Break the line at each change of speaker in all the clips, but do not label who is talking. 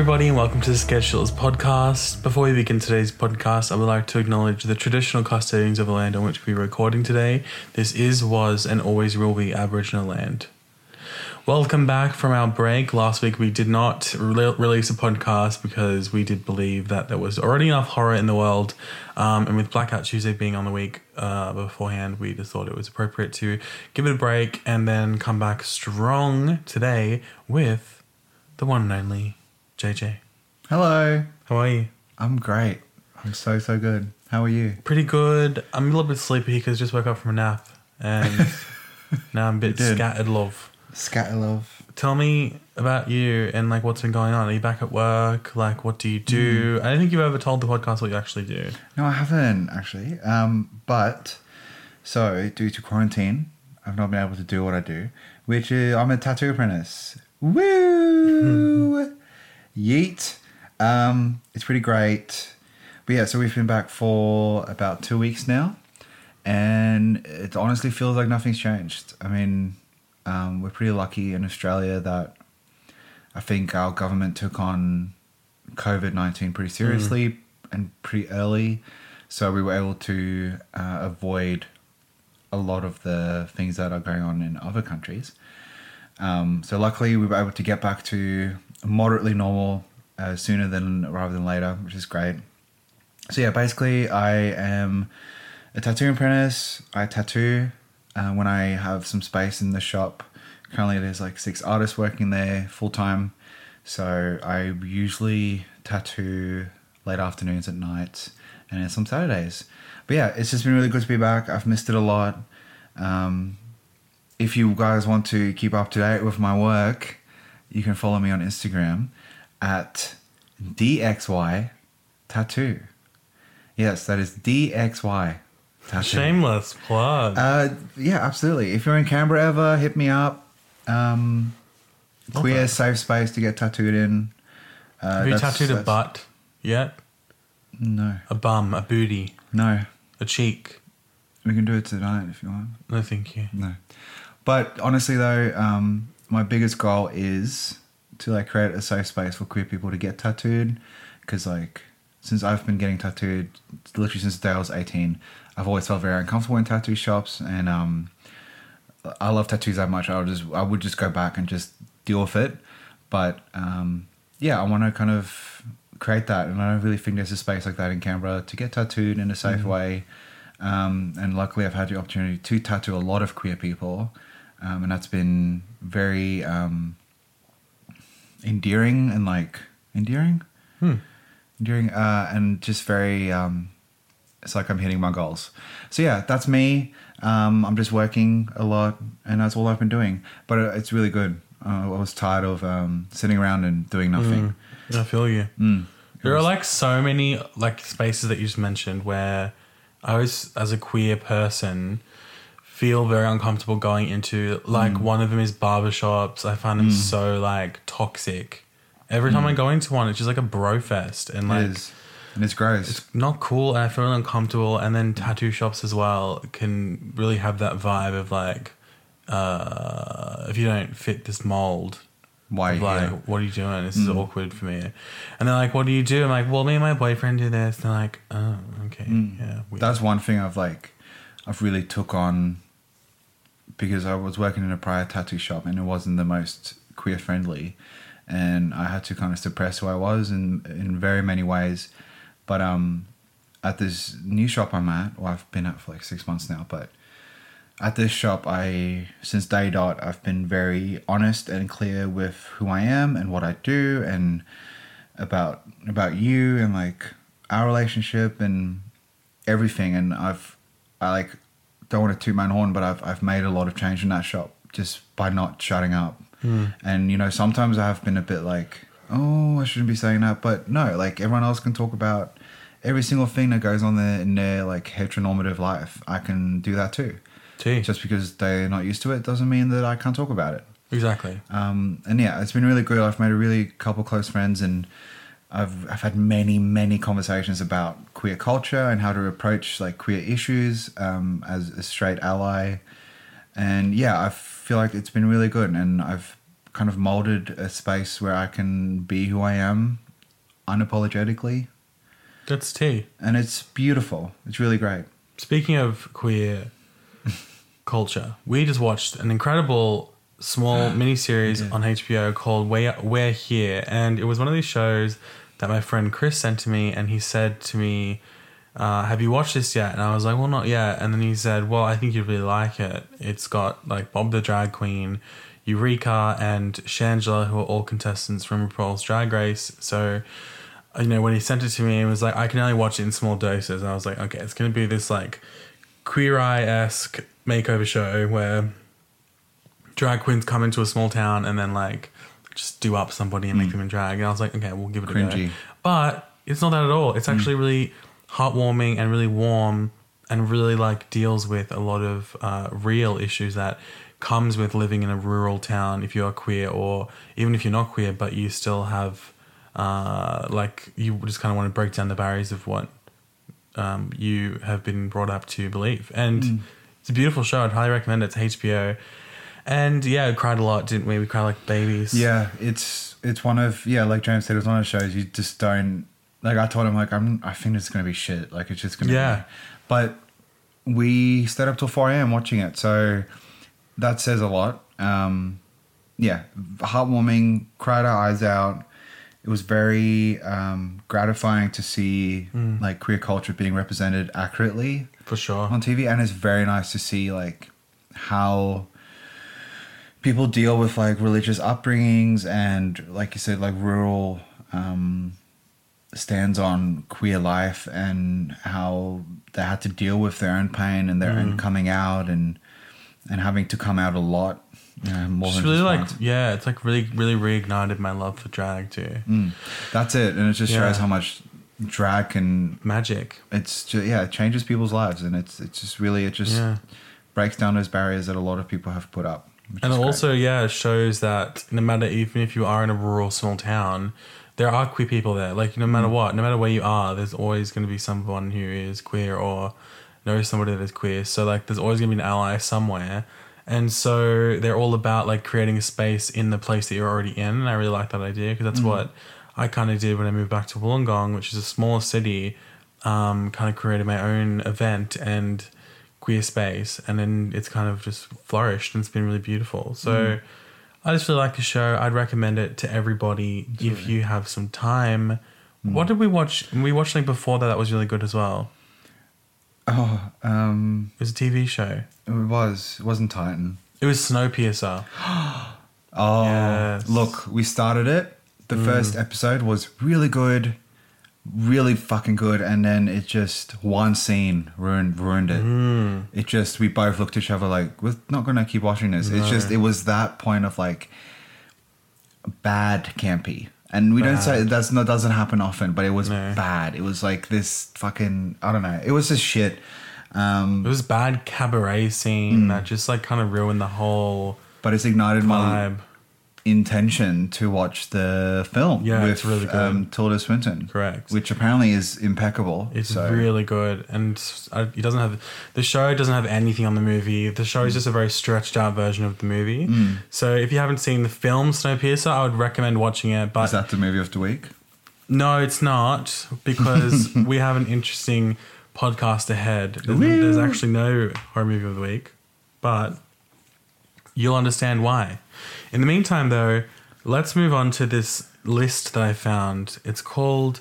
Everybody, and welcome to the Scared Shitless podcast. Before we begin today's podcast, I would like to acknowledge the traditional custodians of the land on which we are recording today. This is, was, and always will be Aboriginal land. Welcome back from our break. Last week we did not re- release a podcast because we did believe that there was already enough horror in the world. Um, and with Blackout Tuesday being on the week uh, beforehand, we just thought it was appropriate to give it a break and then come back strong today with the one and only JJ.
Hello.
How are you?
I'm great. I'm so so good. How are you?
Pretty good. I'm a little bit sleepy because just woke up from a nap and now I'm a bit
did.
scattered love.
Scatter love.
Tell me about you and like what's been going on. Are you back at work? Like, what do you do? I don't think you've ever told the podcast what you actually do.
No, I haven't actually. Um, but so due to quarantine, I've not been able to do what I do, which is I'm a tattoo apprentice. Woo! Yeet. Um, it's pretty great. But yeah, so we've been back for about two weeks now, and it honestly feels like nothing's changed. I mean, um, we're pretty lucky in Australia that I think our government took on COVID 19 pretty seriously and pretty early. So we were able to uh, avoid a lot of the things that are going on in other countries. Um, so luckily, we were able to get back to moderately normal uh, sooner than rather than later, which is great. So yeah, basically, I am a tattoo apprentice. I tattoo uh, when I have some space in the shop. Currently, there's like six artists working there full time. So I usually tattoo late afternoons at night and some Saturdays. But yeah, it's just been really good to be back. I've missed it a lot. Um, if you guys want to keep up to date with my work, you can follow me on Instagram at DXY Tattoo. Yes, that is DXY Tattoo.
Shameless plug.
Uh, yeah, absolutely. If you're in Canberra ever, hit me up. Um, queer safe space to get tattooed in. Uh,
Have you
that's-
tattooed a butt yet?
No,
A bum, a booty,
no.
a cheek?
We can do it tonight if you want.
No, thank you.
No, but honestly though, um, my biggest goal is to like create a safe space for queer people to get tattooed. Because like since I've been getting tattooed, literally since the day I was eighteen, I've always felt very uncomfortable in tattoo shops, and um, I love tattoos that much. I would just I would just go back and just deal with it. But um, yeah, I want to kind of create that, and I don't really think there's a space like that in Canberra to get tattooed in a safe way. Um, and luckily, I've had the opportunity to tattoo a lot of queer people, um, and that's been very um, endearing and like endearing,
Hmm.
endearing, uh, and just very. Um, it's like I'm hitting my goals. So yeah, that's me. Um, I'm just working a lot, and that's all I've been doing. But uh, it's really good. Uh, I was tired of um, sitting around and doing nothing.
I feel you.
Mm.
There are like so many like spaces that you just mentioned where I was as a queer person feel very uncomfortable going into like
Mm.
one of them is barbershops. I find them so like toxic. Every time I go into one, it's just like a bro fest and like
Mm. it is, and it's gross.
it's not cool and I feel uncomfortable. And then tattoo shops as well can really have that vibe of like, uh, if you don't fit this mold,
Why?
like,
yeah.
what are you doing? This is awkward for me. And they're like, what do you do? I'm like, well, me and my boyfriend do this. they're like, oh, okay, yeah. weird.
That's one thing I've like, I've really took on because I was working in a prior tattoo shop and it wasn't the most queer friendly, and I had to kind of suppress who I was in in very many ways. But um, at this new shop I'm at, well, I've been at for like six months now, but at this shop, I since day dot, I've been very honest and clear with who I am and what I do, and about about you and like our relationship and everything. And I've I like don't want to toot my own horn, but I've I've made a lot of change in that shop just by not shutting up. And you know, sometimes I have been a bit like, oh, I shouldn't be saying that, but no, like everyone else can talk about every single thing that goes on there in their like heteronormative life. I can do that too.
Gee,
Just because they're not used to it doesn't mean that I can't talk about it.
exactly.
Um, and yeah, it's been really good. I've made a really couple close friends, and I've I've had many many conversations about queer culture and how to approach like queer issues um, as a straight ally. And yeah, I feel like it's been really good, and I've kind of molded a space where I can be who I am unapologetically.
That's tea.
And it's beautiful. It's really great.
Speaking of queer culture, we just watched an incredible small miniseries
did.
on HBO called We're, We're Here. And it was one of these shows that my friend Chris sent to me. And he said to me, uh, Have you watched this yet? And I was like, Well, not yet. And then he said, Well, I think you'd really like it. It's got like Bob the Drag Queen, Eureka, and Shangela, who are all contestants from RuPaul's Drag Race. So you know, when he sent it to me, it was like I can only watch it in small doses. And I was like, okay, it's gonna be this like queer eye esque makeover show where drag queens come into a small town and then like just do up somebody and make them in drag. And I was like, okay, we'll give it a
Cringy.
go. But it's not that at all. It's actually really heartwarming and really warm and really like deals with a lot of uh, real issues that comes with living in a rural town if you're queer or even if you're not queer but you still have uh, like you just kind of want to break down the barriers of what um, you have been brought up to believe and it's a beautiful show i'd highly recommend it it's hbo and yeah we cried a lot didn't we we cried like babies
Yeah, it's it's one of yeah, like James said, it's one of those shows you just don't like. I told him like I'm I think it's gonna be shit. Like it's just gonna
Yeah.
be. But we stayed up till four a.m. watching it, so that says a lot. Um, yeah, heartwarming. Cried our eyes out. It was very um, gratifying to see like queer culture being represented accurately
for sure
on TV, and it's very nice to see like how people deal with like religious upbringings and, like you said, like rural um, stands on queer life and how they had to deal with their own pain and their own coming out and and having to come out a lot. You know, more
just
than
really
just
like
once.
yeah it's like really really reignited my love for drag too
Mm. That's it, and it just
Yeah.
shows how much drag can.
magic
It's just, yeah, it changes people's lives, and it's it's just really it just
yeah
breaks down those barriers that a lot of people have put up.
And also yeah it shows that no matter even if you are in a rural small town there are queer people there like no
Mm.
matter what no matter where you are there's always going to be someone who is queer or knows somebody that is queer so like there's always going to be an ally somewhere and so they're all about like creating a space in the place that you're already in and i really like that idea because
Mm.
that's what i kind of did when i moved back to wollongong which is a smaller city um, kind of created my own event and queer space and then it's kind of just flourished and it's been really beautiful so
Mm.
i just really like the show i'd recommend it to everybody if you have some time
Mm.
what did we watch we watched something before that that was really good as well
oh, um,
it was a tv show
it was it wasn't Titan.
it was snowpiercer
Oh,
Yes. Mm.
look, we started it. The first episode was really good, really fucking good, and then it just one scene ruined ruined it.
Mm.
It just we both looked at each other like we're not gonna keep watching this. It's just it was that point of like bad campy. And we don't say
Bad.
that's not doesn't happen often, but it was
No.
bad. It was like this fucking I don't know. It was just shit. Um,
it was bad cabaret
Mm.
scene that just like kind of ruined the whole
but it's ignited my
vibe
intention to watch the film
Yeah,
with
it's really good.
Um, Tilda Swinton.
Correct.
Which apparently is impeccable.
It's
so.
really good, and it doesn't have the show doesn't have anything on the movie. The show
Mm.
is just a very stretched out version of the movie. So if you haven't seen the film Snowpiercer, I would recommend watching it. But
Is that the movie of the week?
no, it's not because we have an interesting podcast ahead. There's, there's actually no horror movie of the week, but you'll understand why. In the meantime, though, let's move on to this list that I found. It's called.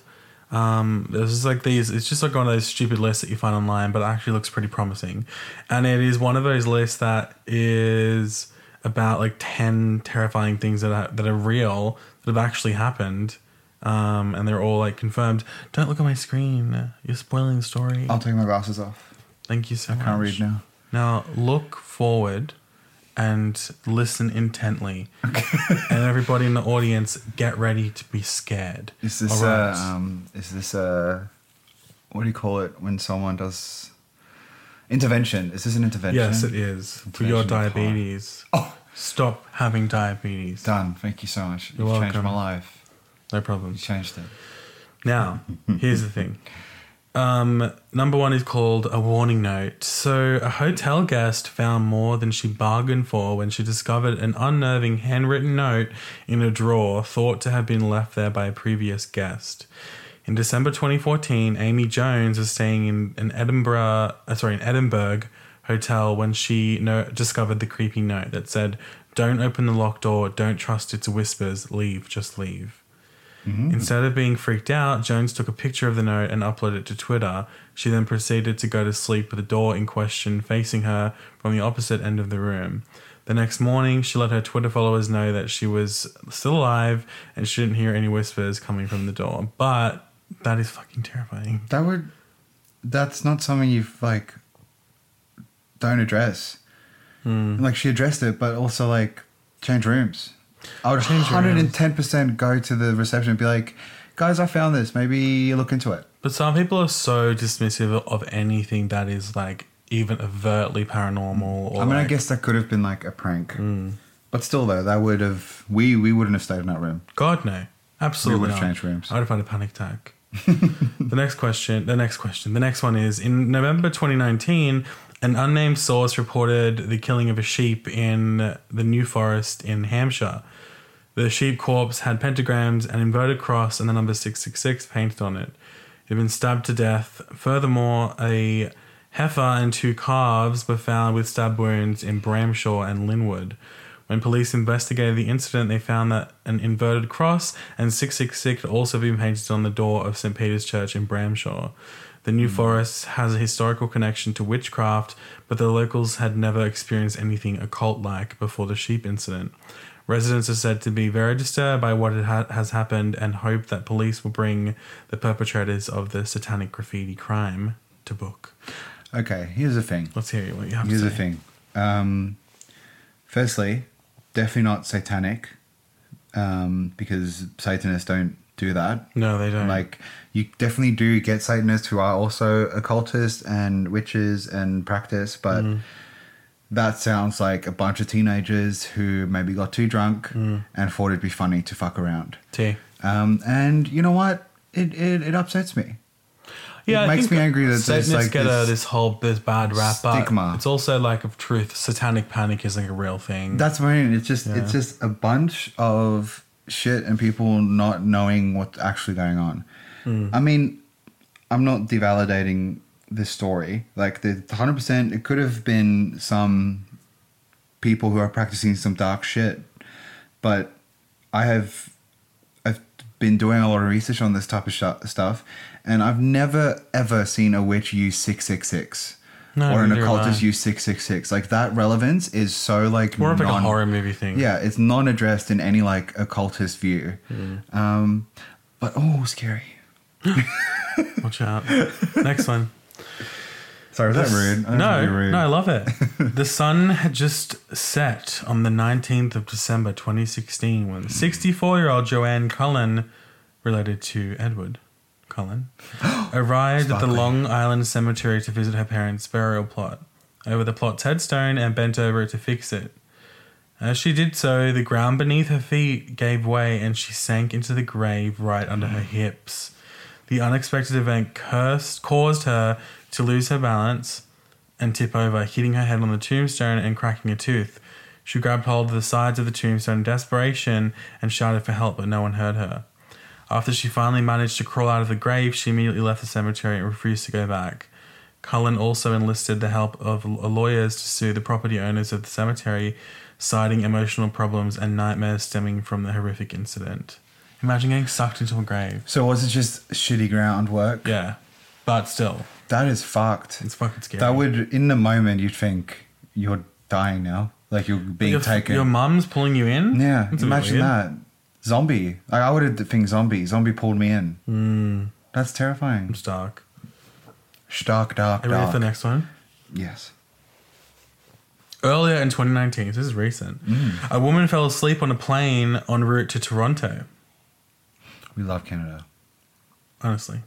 Um, this is like these. It's just like one of those stupid lists that you find online, but it actually looks pretty promising. And it is one of those lists that is about like ten terrifying things that are, that are real that have actually happened. Um, and they're all like confirmed. Don't look at my screen. You're spoiling the story.
I'll take my glasses off.
Thank you so
I
much.
can't read now.
Now look forward and listen intently. and everybody in the audience, get ready to be scared.
Is this
All
uh,
right.
um is this uh what do you call it when someone does intervention? Is this an intervention?
yes, it is. For your
Intervention of horror.
diabetes.
Oh,
Stop having diabetes.
done. Thank you so much.
You're
You've changed
welcome.
my life.
No problem.
You changed it.
Now, here's the thing. Um, number one is called a warning note. So, a hotel guest found more than she bargained for when she discovered an unnerving handwritten note in a drawer thought to have been left there by a previous guest. In December 2014, Amy Jones was staying in an Edinburgh, uh, sorry, an Edinburgh hotel when she no- discovered the creepy note that said, "Don't open the locked door. Don't trust its whispers. Leave. Just leave." Instead of being freaked out, Jones took a picture of the note and uploaded it to Twitter. She then proceeded to go to sleep with the door in question facing her from the opposite end of the room. The next morning, she let her Twitter followers know that she was still alive and she didn't hear any whispers coming from the door. But that is fucking terrifying.
That would. That's not something you've like. Don't address.
Hmm.
Like she addressed it, but also like change rooms. I would
Change
hundred and ten percent go to the reception and be like, "Guys, I found this. Maybe look into it."
But some people are so dismissive of anything that is like even overtly paranormal. Or
I mean, I
like-
guess that could have been like a prank,
Hmm.
but still, though, that would have we we wouldn't have stayed in that room.
God no, absolutely
We would have
not.
changed rooms.
I would have had a panic attack. the next question, the next question, the next one is in November 2019, an unnamed source reported the killing of a sheep in the New Forest in Hampshire. The sheep corpse had pentagrams, an inverted cross, and the number 666 painted on it. It had been stabbed to death. Furthermore, a heifer and two calves were found with stab wounds in Bramshaw and Linwood. When police investigated the incident, they found that an inverted cross and 666 had also been painted on the door of St. Peter's Church in Bramshaw. The New Forest has a historical connection to witchcraft, but the locals had never experienced anything occult like before the sheep incident. Residents are said to be very disturbed by what ha- has happened and hope that police will bring the perpetrators of the satanic graffiti crime to book.
Okay, here's the thing.
Let's hear what you have
Here's
to
the thing. Um, firstly, definitely not satanic, um, because Satanists don't do that.
No, they don't.
Like you definitely do get Satanists who are also occultists and witches and practice, but
Mm.
that sounds like a bunch of teenagers who maybe got too drunk
Mm.
and thought it'd be funny to fuck around.
T.
Um, and you know what? It, it it upsets me.
Yeah,
it
I
makes me angry that
Satanists
like
get a,
this
this whole this bad rap,
stigma.
it's also like of truth. Satanic panic is like a real thing.
That's what I mean. It's just
Yeah.
it's just a bunch of shit and people not knowing what's actually going on.
Hmm.
I mean, I'm not devalidating this story. Like the 100, percent it could have been some people who are practicing some dark shit, but I have I've been doing a lot of research on this type of sh- stuff, and I've never ever seen a witch use six six six.
No,
or an
neither
occultist
I.
use 666 like that relevance is so like
more of like a
non-
horror movie thing.
yeah, it's non addressed in any like occultist view.
Hmm.
Um, but oh, scary.
Watch out. Next one.
Sorry, was that rude? I don't
No,
rude.
no, I love it. the sun had just set on the 19th of December 2016 when 64 year old Joanne Cullen, related to Edward Cullen, arrived at the Long Island Cemetery to visit her parents' burial plot. Uh, over the plot's headstone and bent over it to fix it. As she did so, the ground beneath her feet gave way and she sank into the grave right under her mm. hips. The unexpected event cursed, caused her to lose her balance and tip over, hitting her head on the tombstone and cracking a tooth. She grabbed hold of the sides of the tombstone in desperation and shouted for help, but no one heard her. After she finally managed to crawl out of the grave, she immediately left the cemetery and refused to go back. Cullen also enlisted the help of lawyers to sue the property owners of the cemetery, citing emotional problems and nightmares stemming from the horrific incident. Imagine getting sucked into a grave.
So was it just shitty groundwork?
Yeah, but still,
That is fucked.
it's fucking scary.
That would, in the moment, you'd think you're dying now, like you're being
your,
taken.
Your mum's pulling you in.
yeah,
That's
imagine
weird.
that. Zombie. Like, I would have think zombie. Zombie pulled me in.
Mm,
That's terrifying.
it's dark.
Stark, dark,
Are you ready for the next one?
yes.
Earlier in 2019, this is recent,
Mm.
a woman fell asleep on a plane en route to Toronto.
We love Canada.
honestly.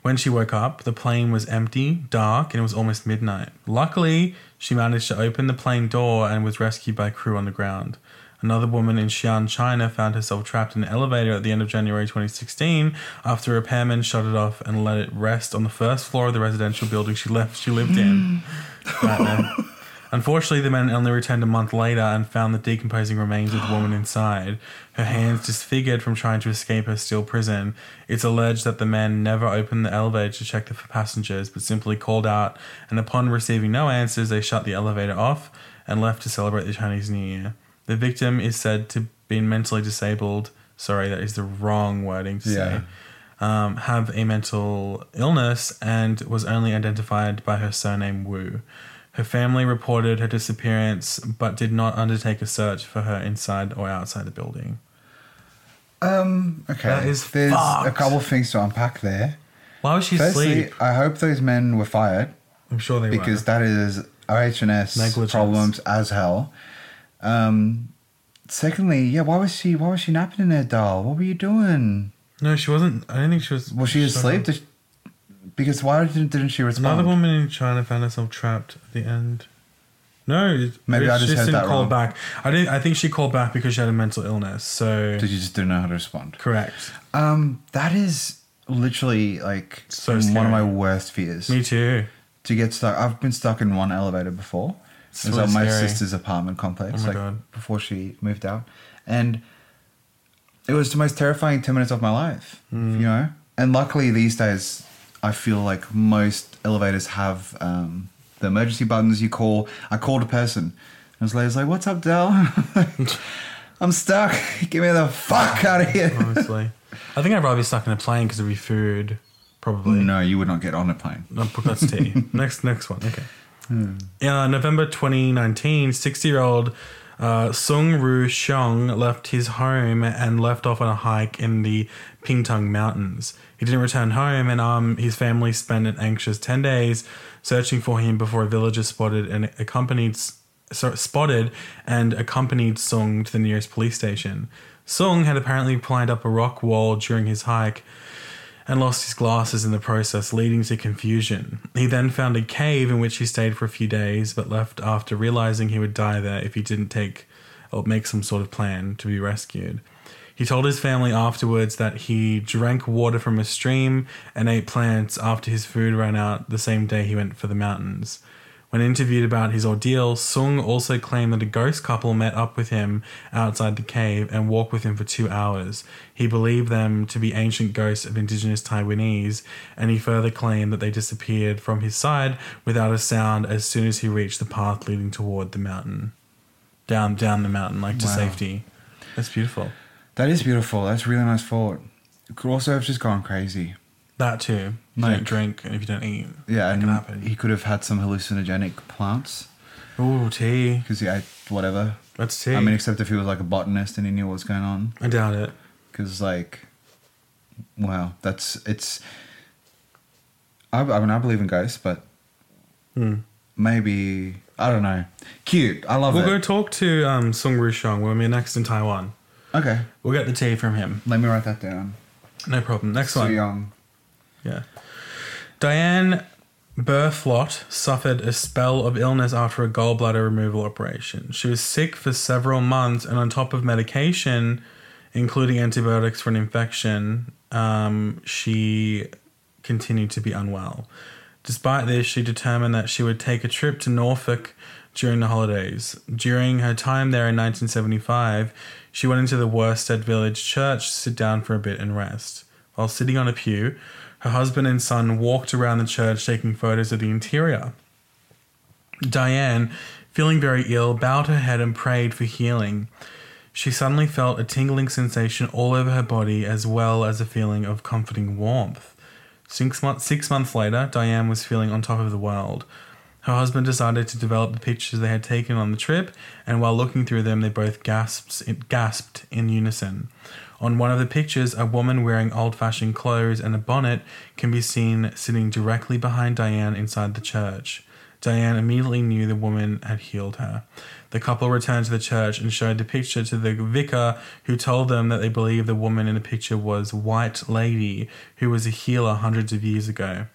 When she woke up, the plane was empty, dark, and it was almost midnight. Luckily, she managed to open the plane door and was rescued by crew on the ground. Another woman in Xi'an, China found herself trapped in an elevator at the end of January 2016 after a repairman shut it off and let it rest on the first floor of the residential building she left she lived in. Unfortunately, the men only returned a month later and found the decomposing remains of the woman inside, her hands disfigured from trying to escape her steel prison. It's alleged that the men never opened the elevator to check for passengers, but simply called out, and upon receiving no answers, they shut the elevator off and left to celebrate the Chinese New Year. The victim is said to be mentally disabled. Sorry, that is the wrong wording to
Yeah.
say. Um, have a mental illness and was only identified by her surname Wu. Her family reported her disappearance but did not undertake a search for her inside or outside the building.
Um, okay.
That is
There's a couple of things to unpack there.
Why was she
Firstly,
asleep?
I hope those men were fired
I'm sure they
because
were.
Because that is
Negligence.
problems as hell. Um, secondly, yeah, why was she why was she napping in there, doll? What were you doing?
No, she wasn't. I don't think she was.
Was she asleep? Did she- because why didn't, didn't she respond?
Another woman in China found herself trapped at the end. No, it-
Maybe I
she
just heard
didn't
that
call
wrong.
back. I didn't. I think she called back because she had a mental illness. So
Did you just didn't know how to respond?
correct.
Um, that is literally like
So
one of my worst fears.
Me too.
to get stuck. I've been stuck in one elevator before.
It's
It was
really
at my
scary.
sister's apartment complex,
Oh
like
God.
before she moved out, and it was the most terrifying ten minutes of my life.
Mm.
You know, and luckily these days, I feel like most elevators have um, the emergency buttons. You call. I called a person. I was like, I was like "What's up, Dell? I'm stuck. Get me the fuck out of here."
Honestly, I think I'd rather be stuck in a plane because there'd be food. Probably.
No, you would not get on a plane.
No, that's tea. next, next one. Okay. Uh, November 2019, 60 year old uh, Sung Ru Xiong left his home and left off on a hike in the Pingtung Mountains. He didn't return home, and um, his family spent an anxious 10 days searching for him before a villager spotted and accompanied. So, spotted and accompanied Sung to the nearest police station. Sung had apparently climbed up a rock wall during his hike, and lost his glasses in the process, leading to confusion. He then found a cave in which he stayed for a few days, but left after realizing he would die there if he didn't take or make some sort of plan to be rescued. He told his family afterwards that he drank water from a stream and ate plants after his food ran out the same day he went for the mountains. When interviewed about his ordeal, Sung also claimed that a ghost couple met up with him outside the cave and walked with him for two hours. He believed them to be ancient ghosts of indigenous Taiwanese, and he further claimed that they disappeared from his side without a sound as soon as he reached the path leading toward the mountain. Down, down the mountain, like to
Wow.
safety. That's beautiful.
That is beautiful. That's really nice thought. It could also have just gone crazy.
That too. You
Like-
don't drink and if you don't eat,
Yeah,
it
and
can happen.
he could have had some hallucinogenic plants
Ooh, tea.
because he ate whatever.
That's tea.
I mean, except if he was like a botanist and he knew what was going on.
I doubt it.
Because, like, wow, that's it's. I, I mean, I believe in ghosts, but
Hmm.
maybe I don't know. Cute. I love it.
We'll go talk to um, Sung Rushong when we're next in Taiwan.
okay,
We'll get the tea from him.
let me write that down.
No problem. Next
So
one.
young.
Yeah. Diane Berthelot suffered a spell of illness after a gallbladder removal operation. She was sick for several months and on top of medication, including antibiotics for an infection, um, she continued to be unwell. Despite this, she determined that she would take a trip to Norfolk during the holidays. During her time there in 1975, she went into the Worstead Village Church to sit down for a bit and rest. While sitting on a pew, her husband and son walked around the church taking photos of the interior. Diane, feeling very ill, bowed her head and prayed for healing. She suddenly felt a tingling sensation all over her body as well as a feeling of comforting warmth. Six, months, six months later, Diane was feeling on top of the world. Her husband decided to develop the pictures they had taken on the trip, and while looking through them, they both gasped, gasped in unison. On one of the pictures, a woman wearing old fashioned clothes and a bonnet can be seen sitting directly behind Diane inside the church. Diane immediately knew the woman had healed her. The couple returned to the church and showed the picture to the vicar, who told them that they believed the woman in the picture was White Lady, who was a healer hundreds of years ago.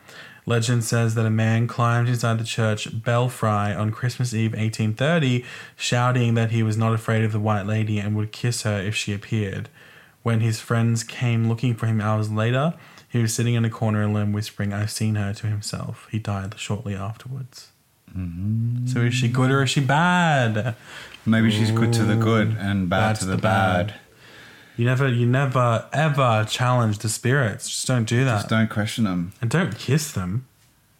Legend says that a man climbed inside the church belfry on Christmas Eve 1830, shouting that he was not afraid of the White Lady and would kiss her if she appeared. When his friends came looking for him hours later, he was sitting in a corner alone, whispering, I've seen her to himself. He died shortly afterwards. Mm-hmm. So is she good or is she bad?
Maybe she's good to the good and bad
Bad
to the,
the
bad.
bad. You never, you never, ever challenge the spirits. Just don't do that.
Just don't question them.
and don't kiss them.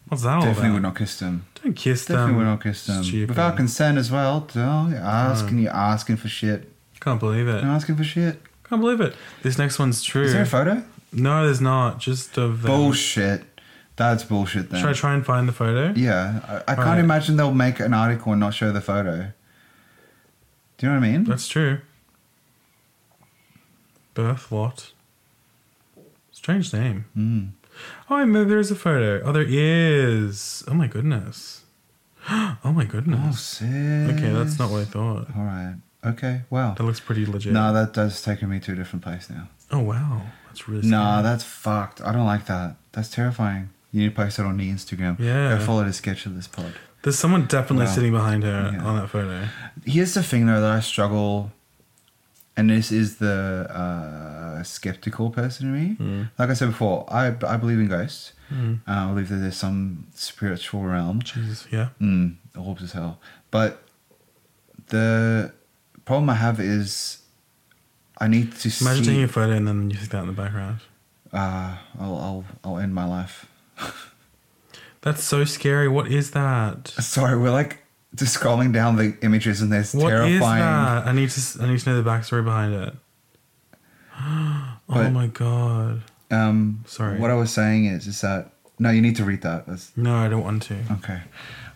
What's that all
Definitely would not kiss them.
Don't kiss
Definitely
them.
Definitely would not kiss them.
Stupid.
Without consent as well. Don't you're asking, mm. you're asking for shit.
Can't believe it.
You're asking for shit.
Can't believe it. This next one's true.
Is there a photo?
no, there's not. Just of them.
Bullshit. That's bullshit then.
Should I try and find the photo?
Yeah, I, I can't
Alright.
imagine they'll make an article and not show the photo. Do you know what I mean?
That's true. Birth what? Strange name.
Mm.
Oh, maybe there is a photo. Oh, there is. Oh my goodness. Oh my
Oh,
goodness.
sick.
okay, that's not what I thought.
All right. Okay. Wow.
That looks pretty legit.
No, that does take me to a different place now.
Oh wow, that's really.
Nah, that's fucked. I don't like that. That's terrifying. You need to post it on the Instagram.
Yeah.
Go follow the sketch of this pod.
There's someone definitely
Wow.
sitting behind her
Yeah.
on that photo.
Here's the thing though that I struggle, and this is the uh, skeptical person in me.
Mm.
Like I said before, I I believe in ghosts.
Mm.
Uh, I believe that there's some spiritual realm.
Jesus, yeah.
Mm, orbs as hell. But the problem I have is I need to
Imagine
see.
taking a photo and then you see that in the background.
uh, I'll, I'll I'll end my life.
That's so scary. What is that?
Sorry, we're like just scrolling down the images and there's
What is
terrifying.
that? I need to. s- I need to know the backstory behind it. oh
But-
my god.
Um,
Sorry.
What I was saying is, is that no, you need to read that. That's
No, I don't want to.
okay.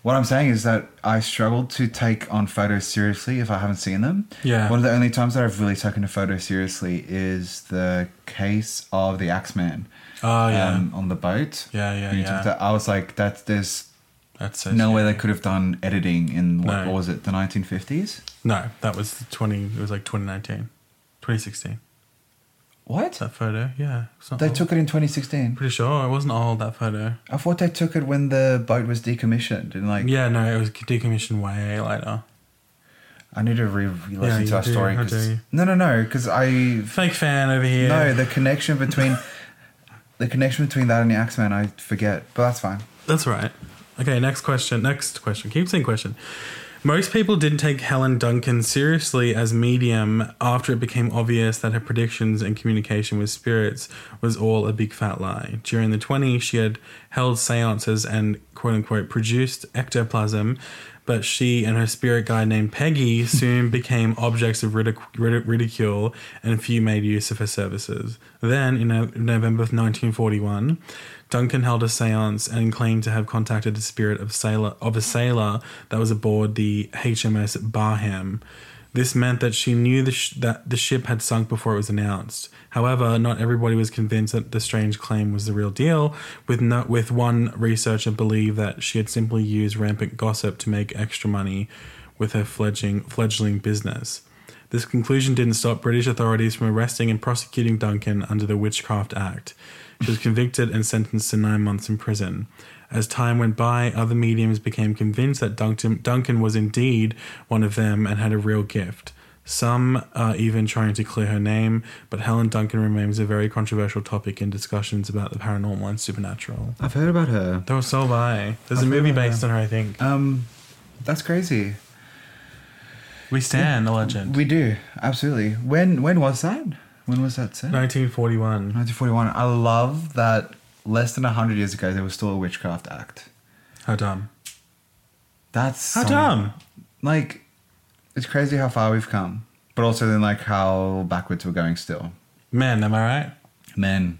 What I'm saying is that I struggle to take on photos seriously if I haven't seen them.
Yeah.
One of the only times that I've really taken a photo seriously is the case of the Axeman.
Oh yeah.
um, on the boat.
yeah, yeah,
you
yeah.
took I was like, that's there's
That's
no way they could have done editing in what,
No.
what was it, the 1950s?
No, that was the twenty. It was like 2019, 2016.
What?
That photo. Yeah.
They took it in 2016.
Pretty sure it wasn't old that photo.
I thought they took it when the boat was decommissioned. And like,
Yeah, no, it was decommissioned way later.
I need to re listen
Yeah,
to our
do.
story. 'cause- no, no, no, because I
Fake fan over here.
no the connection between the connection between that and the Axeman I forget, but that's fine.
That's right. Okay, next question. Next question. Keep saying question. Most people didn't take Helen Duncan seriously as medium after it became obvious that her predictions and communication with spirits was all a big fat lie. During the 20s, she had held seances and quote unquote produced ectoplasm, but she and her spirit guide named Peggy soon became objects of ridic- ridic- ridicule and few made use of her services. Then, in November of 1941, Duncan held a séance and claimed to have contacted the spirit of sailor of a sailor that was aboard the HMS Barham. This meant that she knew the sh- that the ship had sunk before it was announced. However, not everybody was convinced that the strange claim was the real deal. With no, with one researcher believed that she had simply used rampant gossip to make extra money with her fledgling fledgling business. This conclusion didn't stop British authorities from arresting and prosecuting Duncan under the Witchcraft Act. She was convicted and sentenced to nine months in prison. As time went by, other mediums became convinced that Duncan, Duncan was indeed one of them and had a real gift. Some are even trying to clear her name, but Helen Duncan remains a very controversial topic in discussions about the paranormal and supernatural.
I've heard about her.
Was so have I. There's
I've
a movie based
her.
on her, I think.
Um, that's crazy.
We stand, a legend.
We do absolutely. When when was that? When was that set?
1941.
1941. I love that. Less than hundred years ago, there was still a Witchcraft Act.
How dumb.
That's
How
some-
dumb.
Like, it's crazy how far we've come, but also then like how backwards we're going still.
Man, am I right?
Men.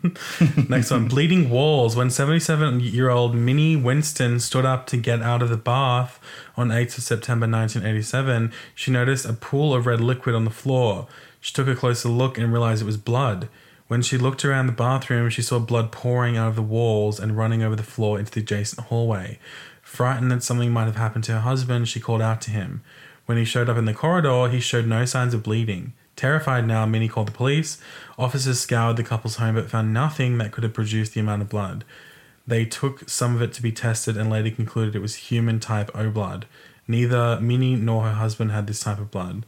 Next one, bleeding walls. When 77-year-old Minnie Winston stood up to get out of the bath on 8th of September 1987, she noticed a pool of red liquid on the floor. She took a closer look and realized it was blood. When she looked around the bathroom, she saw blood pouring out of the walls and running over the floor into the adjacent hallway. Frightened that something might have happened to her husband, she called out to him. When he showed up in the corridor, he showed no signs of bleeding. Terrified now, Minnie called the police. Officers scoured the couple's home but found nothing that could have produced the amount of blood. They took some of it to be tested and later concluded it was human type O blood. Neither Minnie nor her husband had this type of blood.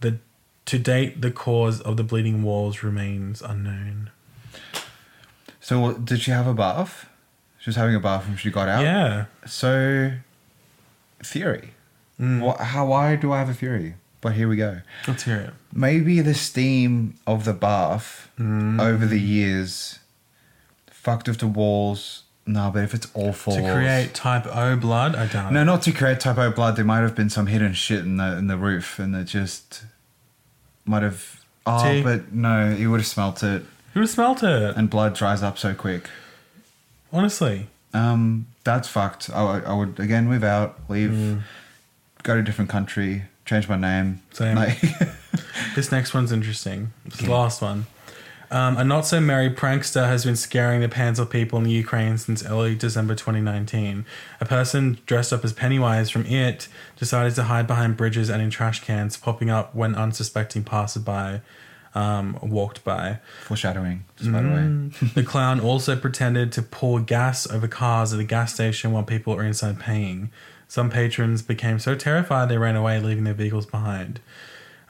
The to date, the cause of the bleeding walls remains unknown.
So did she have a bath? She was having a bath when she got out.
Yeah.
So, theory.
Mm.
What? How? Why do I have a theory? But here we go.
Let's hear it.
Maybe the steam of the bath
Mm.
over the years fucked with the walls. No, but if it's all
To create type O blood, I doubt
no, not to create type O blood. There might have been some hidden shit in the in the roof, and it just might have. Oh,
Tea.
but no, you would have smelt it,
Who would have smelt it?
and blood dries up so quick.
Honestly.
Um, that's fucked. I, would- I would again move out, leave,
Mm.
go to a different country, change my name.
Same.
Like,
This next one's interesting. The last one. Um, a not so merry prankster has been scaring the pants of people in the Ukraine since early December 2019. A person dressed up as Pennywise from It decided to hide behind bridges and in trash cans, popping up when unsuspecting passerby um, walked by.
foreshadowing. Just by the way.
Mm. the clown also pretended to pour gas over cars at a gas station while people were inside paying. Some patrons became so terrified they ran away, leaving their vehicles behind.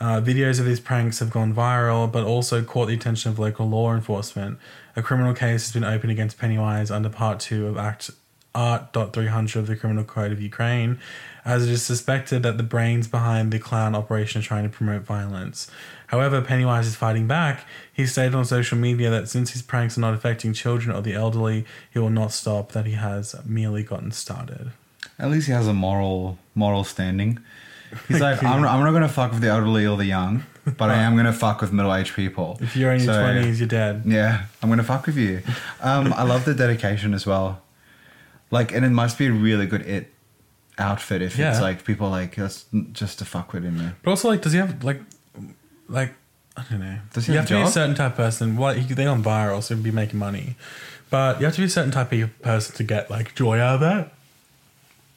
Uh, videos of these pranks have gone viral, but also caught the attention of local law enforcement. A criminal case has been opened against Pennywise under Part 2 of Act Art.300 of the Criminal Code of Ukraine, as it is suspected that the brains behind the clown operation are trying to promote violence. However, Pennywise is fighting back. He stated on social media that since his pranks are not affecting children or the elderly, he will not stop, that he has merely gotten started.
At least he has a moral moral standing. He's like, I'm, I'm not gonna fuck with the elderly or the young, but I am gonna fuck with middle aged people.
If you're in your
So,
20s, you're dead.
Yeah, I'm gonna fuck with you. Um, I love the dedication as well. Like, and it must be a really good it outfit if
Yeah.
it's like people like that's just to fuck with him.
But also, like, does he have like, like, I don't know.
Does he
you
have
have,
a
to be a
job?
certain type of person. What he, they gone viral, so he'd be making money. But you have to be a certain type of person to get like joy out of that.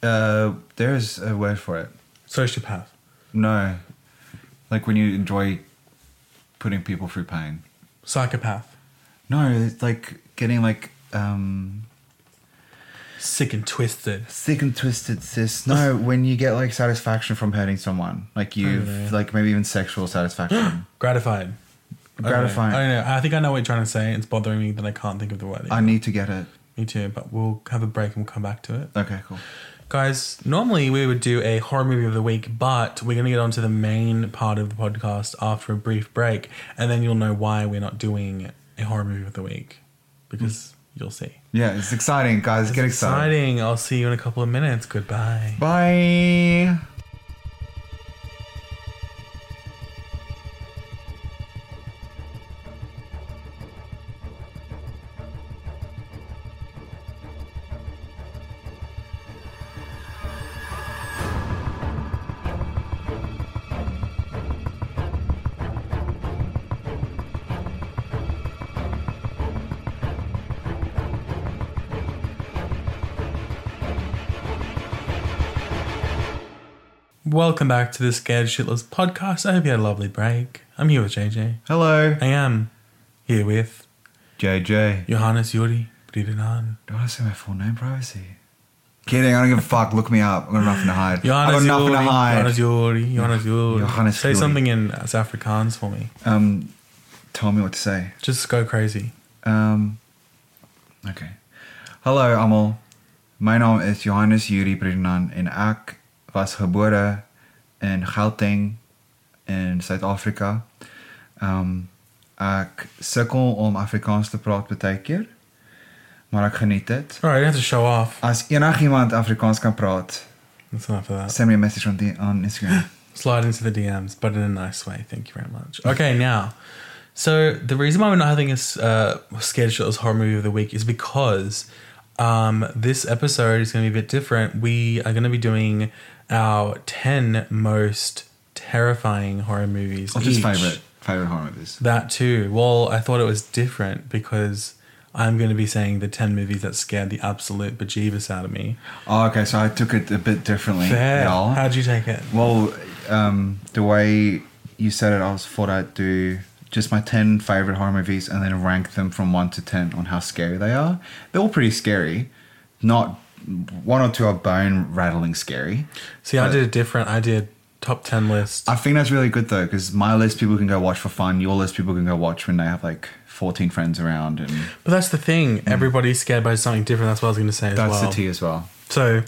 Uh, there's a word for it.
Sociopath.
No, like when you enjoy putting people through pain.
Psychopath.
No, it's like getting like um
Sick and twisted.
sick and twisted, sis. No, when you get like satisfaction from hurting someone, like you've
know.
like maybe even sexual satisfaction.
Gratified.
Gratifying.
I don't know. I think I know what you're trying to say. It's bothering me that I can't think of the word.
I need to get it.
Me too, but we'll have a break and we'll come back to it.
Okay, cool.
Guys, normally we would do a horror movie of the week, but we're going to get onto the main part of the podcast after a brief break, and then you'll know why we're not doing a horror movie of the week because hmm. you'll see.
Yeah, it's exciting, guys.
It's
get excited.
exciting. I'll see you in a couple of minutes. Goodbye.
Bye.
Welcome back to the Scared Shitless podcast. I hope you had a lovely break. I'm here with JJ.
Hello,
I am here with
JJ.
Johannes Yuri Bridinan.
Do I want to say my full name? Privacy. Kidding. I don't give a fuck. Look me up. I got nothing to hide.
Johannes
got nothing
Yuri.
to hide.
Johannes Yuri. Johannes Yuri.
Johannes
Say
Yuri.
something in Afrikaans for me.
Um, tell me what to say.
Just go crazy.
Um, okay. Hello, almal. My name is Johannes Yuri Brinan en ek was gebore in Gauteng in Suid-Afrika. Um ek sukkel om Afrikaans te praat baie keer, maar ek geniet dit.
All right, you have to show off.
As enigiemand Afrikaans kan praat,
That's enough of that.
send me a message on the on Instagram.
Slide into the DMs, but in a nice way. Thank you very much. Okay, now, so the reason why we're not having a uh, scared shitless horror movie of the week is because um, this episode is going to be a bit different. We are going to be doing our ten most terrifying horror movies.
Or just
each.
favorite favorite horror movies.
That too. Well, I thought it was different because I'm going to be saying the 10 movies that scared the absolute bejeebus out of me.
Oh, okay, so I took it a bit differently,
Fair.
y'all.
How'd you take it?
Well, um, the way you said it, I was thought I'd do just my 10 favorite horror movies and then rank them from 1 to 10 on how scary they are. They're all pretty scary. Not one or two are bone rattling scary.
See, I did a different. I did top ten list.
I think that's really good though, because my list people can go watch for fun. Your list people can go watch when they have like 14 friends around, and
But that's the thing. Everybody's scared by something different. That's what I was going to say as
that's
well.
the tea as well.
So,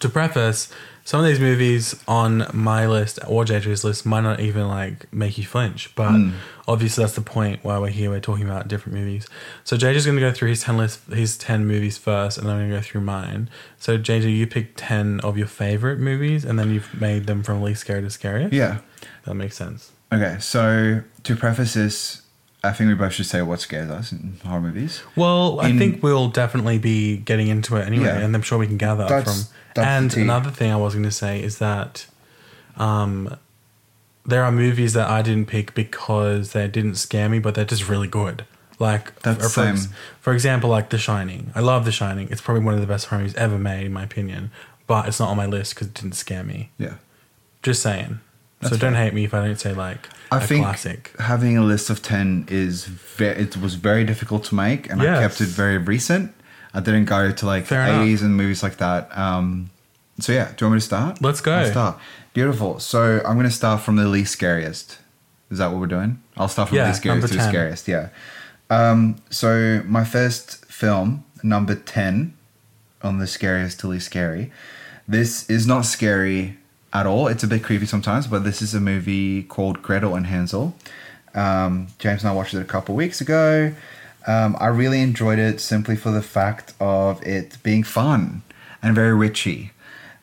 to preface, some of these movies on my list or JJ's list might not even like make you flinch, but
Hmm.
obviously that's the point why we're here. We're talking about different movies. So JJ's going to go through his ten list, his ten movies first, and then I'm going to go through mine. So JJ, you picked ten of your favorite movies, and then you've made them from least scary to scariest.
Yeah.
that makes sense.
Okay, so to preface this, I think we both should say what scares us in horror movies.
Well, I think we'll definitely be getting into it anyway,
Yeah.
and I'm sure we can gather from. And
tea.
another thing I was going to say is that, um, there are movies that I didn't pick because they didn't scare me, but they're just really good. Like
That's
for,
same.
for example, like The Shining. I love The Shining. It's probably one of the best horror movies ever made, in my opinion. But it's not on my list because it didn't scare me.
Yeah.
Just saying.
That's
so don't
fair.
hate me if I don't say like
I
a
think
classic.
having a list of 10 is very, it was very difficult to make and I kept it very recent. I didn't go to like
Fair
80s and movies like that. Um, so yeah, do you want me to start?
Let's go.
Let's start. Beautiful. So I'm going to start from the least scariest. Is that what we're doing? I'll start from
Yeah,
the least scariest to the scariest. Yeah. Um, so my first film, number 10 on the scariest to least scary. This is not scary at all. It's a bit creepy sometimes, but this is a movie called Gretel and Hansel. Um, James and I watched it a couple weeks ago. Um, I really enjoyed it simply for the fact of it being fun and very witchy.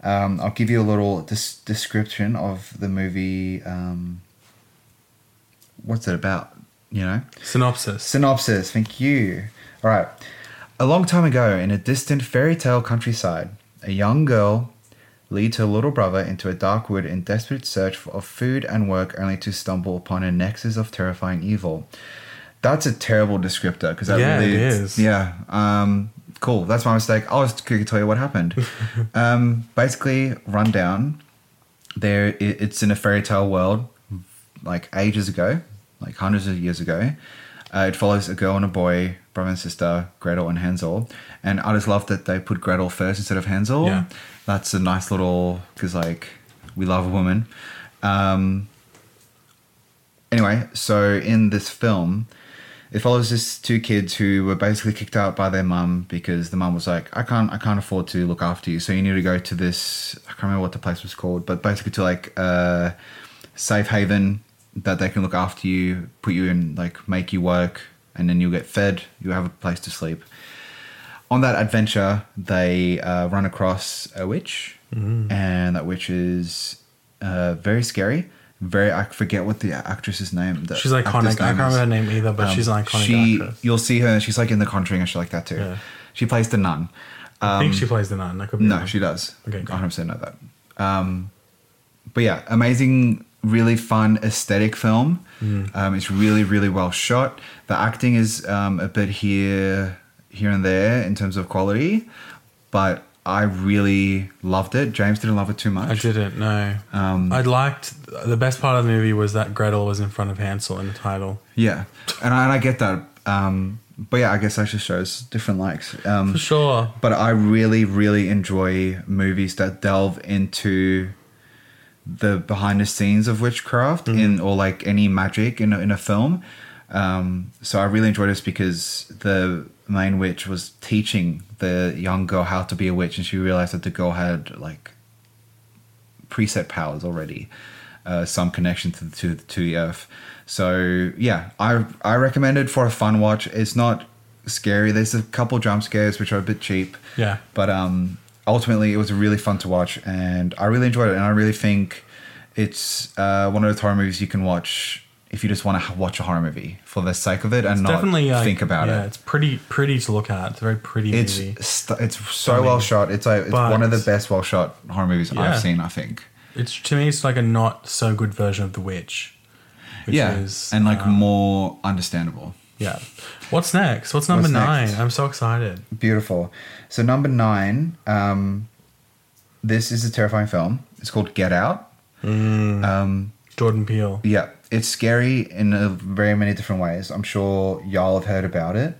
Um, I'll give you a little dis- description of the movie. Um, what's it about? You know?
Synopsis.
Synopsis, thank you. All right. A long time ago, in a distant fairy tale countryside, a young girl leads her little brother into a dark wood in desperate search of food and work, only to stumble upon a nexus of terrifying evil. That's a terrible descriptor because that
Yeah,
really
it is.
Yeah. Um, cool. That's my mistake. I'll just quickly tell you what happened. um, basically, rundown. There, it, it's in a fairy tale world, like ages ago, like hundreds of years ago. Uh, it follows a girl and a boy, brother and sister, Gretel and Hansel. And I just love that they put Gretel first instead of Hansel.
Yeah.
That's a nice little, because like, we love a woman. Um, anyway, so in this film, it follows this two kids who were basically kicked out by their mum because the mum was like, I can't, I can't afford to look after you, so you need to go to this. I can't remember what the place was called, but basically to like a safe haven that they can look after you, put you in, like make you work, and then you'll get fed. You have a place to sleep. On that adventure, they uh, run across a witch, and that witch is uh, very scary. Very, I forget what the actress's name. the
She's iconic. I can't remember her name either, but
Um,
she's an iconic
she,
actress.
You'll see her. She's like in The Conjuring and shit like that too.
Yeah.
She plays the nun.
I think
Um,
she plays the nun. I could be
no,
wrong.
she does.
Okay,
I
cool.
100% know that. Um, but yeah, amazing, really fun aesthetic film.
Mm.
Um, it's really, really well shot. The acting is um, a bit here, here and there in terms of quality, but I really loved it. James didn't love it too much.
I didn't. No.
Um,
I liked the best part of the movie was that Gretel was in front of Hansel in the title.
Yeah, and I, and I get that. Um, but yeah, I guess that just shows different likes. Um,
For sure.
but I really, really enjoy movies that delve into the behind the scenes of witchcraft in or like any magic in a, in a film. Um, so I really enjoyed this because the main witch was teaching the young girl how to be a witch, and she realized that the girl had like preset powers already, uh, some connection to to to the earth. So yeah, I I recommend it for a fun watch. It's not scary. There's a couple jump scares which are a bit cheap,
Yeah.
but um, ultimately it was really fun to watch, and I really enjoyed it. And I really think it's uh, one of those horror movies you can watch if you just want to watch a horror movie for the sake of it and not
Definitely like,
think about
yeah,
it.
It's pretty pretty to look at. It's a very pretty
It's
movie.
st- it's so
Stunning.
well shot. It's like it's one of the best well shot horror movies
Yeah.
I've seen. I think.
It's to me, it's like a not so good version of The Witch. Which
yeah,
is,
and like
um,
more understandable.
Yeah. What's next? What's number
What's
nine?
next?
I'm so excited.
Beautiful. So number nine, um, this is a terrifying film. It's called Get Out.
Mm.
Um,
Jordan Peele.
Yeah, it's scary in a very many different ways. I'm sure y'all have heard about it,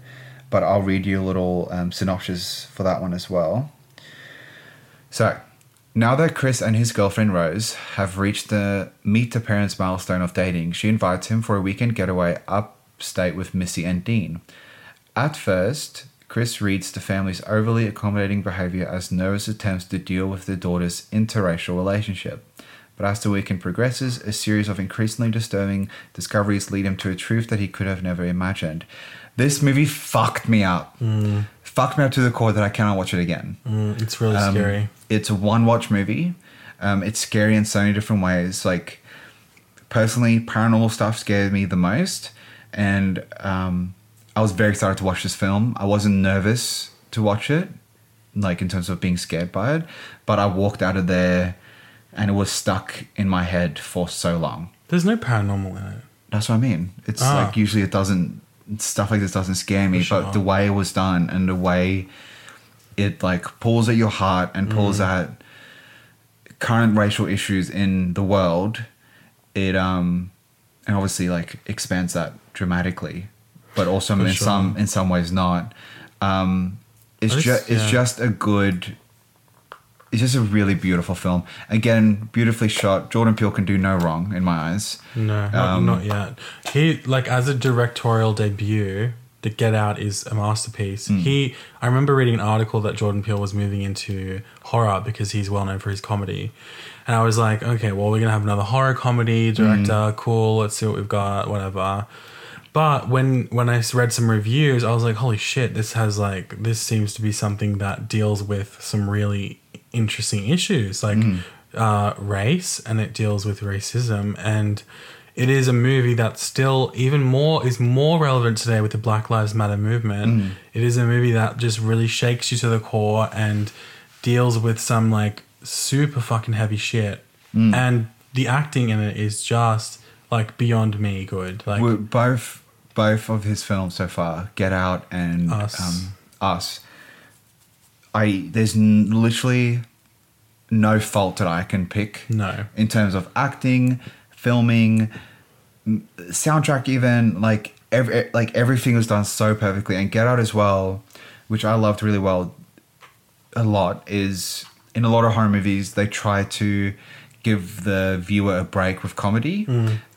but I'll read you a little um, synopsis for that one as well. So, now that Chris and his girlfriend Rose have reached the meet the parents milestone of dating, she invites him for a weekend getaway upstate with Missy and Dean. At first, Chris reads the family's overly accommodating behavior as nervous attempts to deal with their daughter's interracial relationship. But as the weekend progresses, a series of increasingly disturbing discoveries lead him to a truth that he could have never imagined. This movie fucked me up. Fucked me up to the core that I cannot watch it again.
Mm, it's really
Um,
scary.
It's a one watch movie. Um, it's scary in so many different ways. Like, personally, paranormal stuff scared me the most. And um, I was very excited to watch this film. I wasn't nervous to watch it, like in terms of being scared by it. But I walked out of there and it was stuck in my head for so long.
There's no paranormal in it.
That's what I mean. It's
Ah.
like usually it doesn't stuff like this doesn't scare me,
For
but the way it was done and the way it like pulls at your heart and pulls
Mm.
at current racial issues in the world, it um and obviously like expands that dramatically, but also
For
in
sure.
some in some ways not. Um, it's just it's
yeah.
just a good. It's just a really beautiful film. Again, beautifully shot. Jordan Peele can do no wrong in my eyes.
No, not,
Um,
not yet. He like as a directorial debut, The Get Out is a masterpiece.
Hmm.
He, I remember reading an article that Jordan Peele was moving into horror because he's well known for his comedy, and I was like, okay, well we're gonna have another horror comedy director.
Hmm.
Cool, let's see what we've got. Whatever. But when when I read some reviews, I was like, holy shit, this has like this seems to be something that deals with some really interesting issues like mm. uh, race, and it deals with racism, and it is a movie that still even more is more relevant today with the Black Lives Matter movement. Mm. It is a movie that just really shakes you to the core and deals with some like super fucking heavy shit, mm. and the acting in it is just like beyond me good. Like
Well, both both of his films so far, Get Out and
Us.
Um, Us. I there's n- literally no fault that I can pick
no.
in terms of acting, filming, m- soundtrack, even like every like everything was done so perfectly. And Get Out as well, which I loved really well, a lot is in a lot of horror movies they try to give the viewer a break with comedy,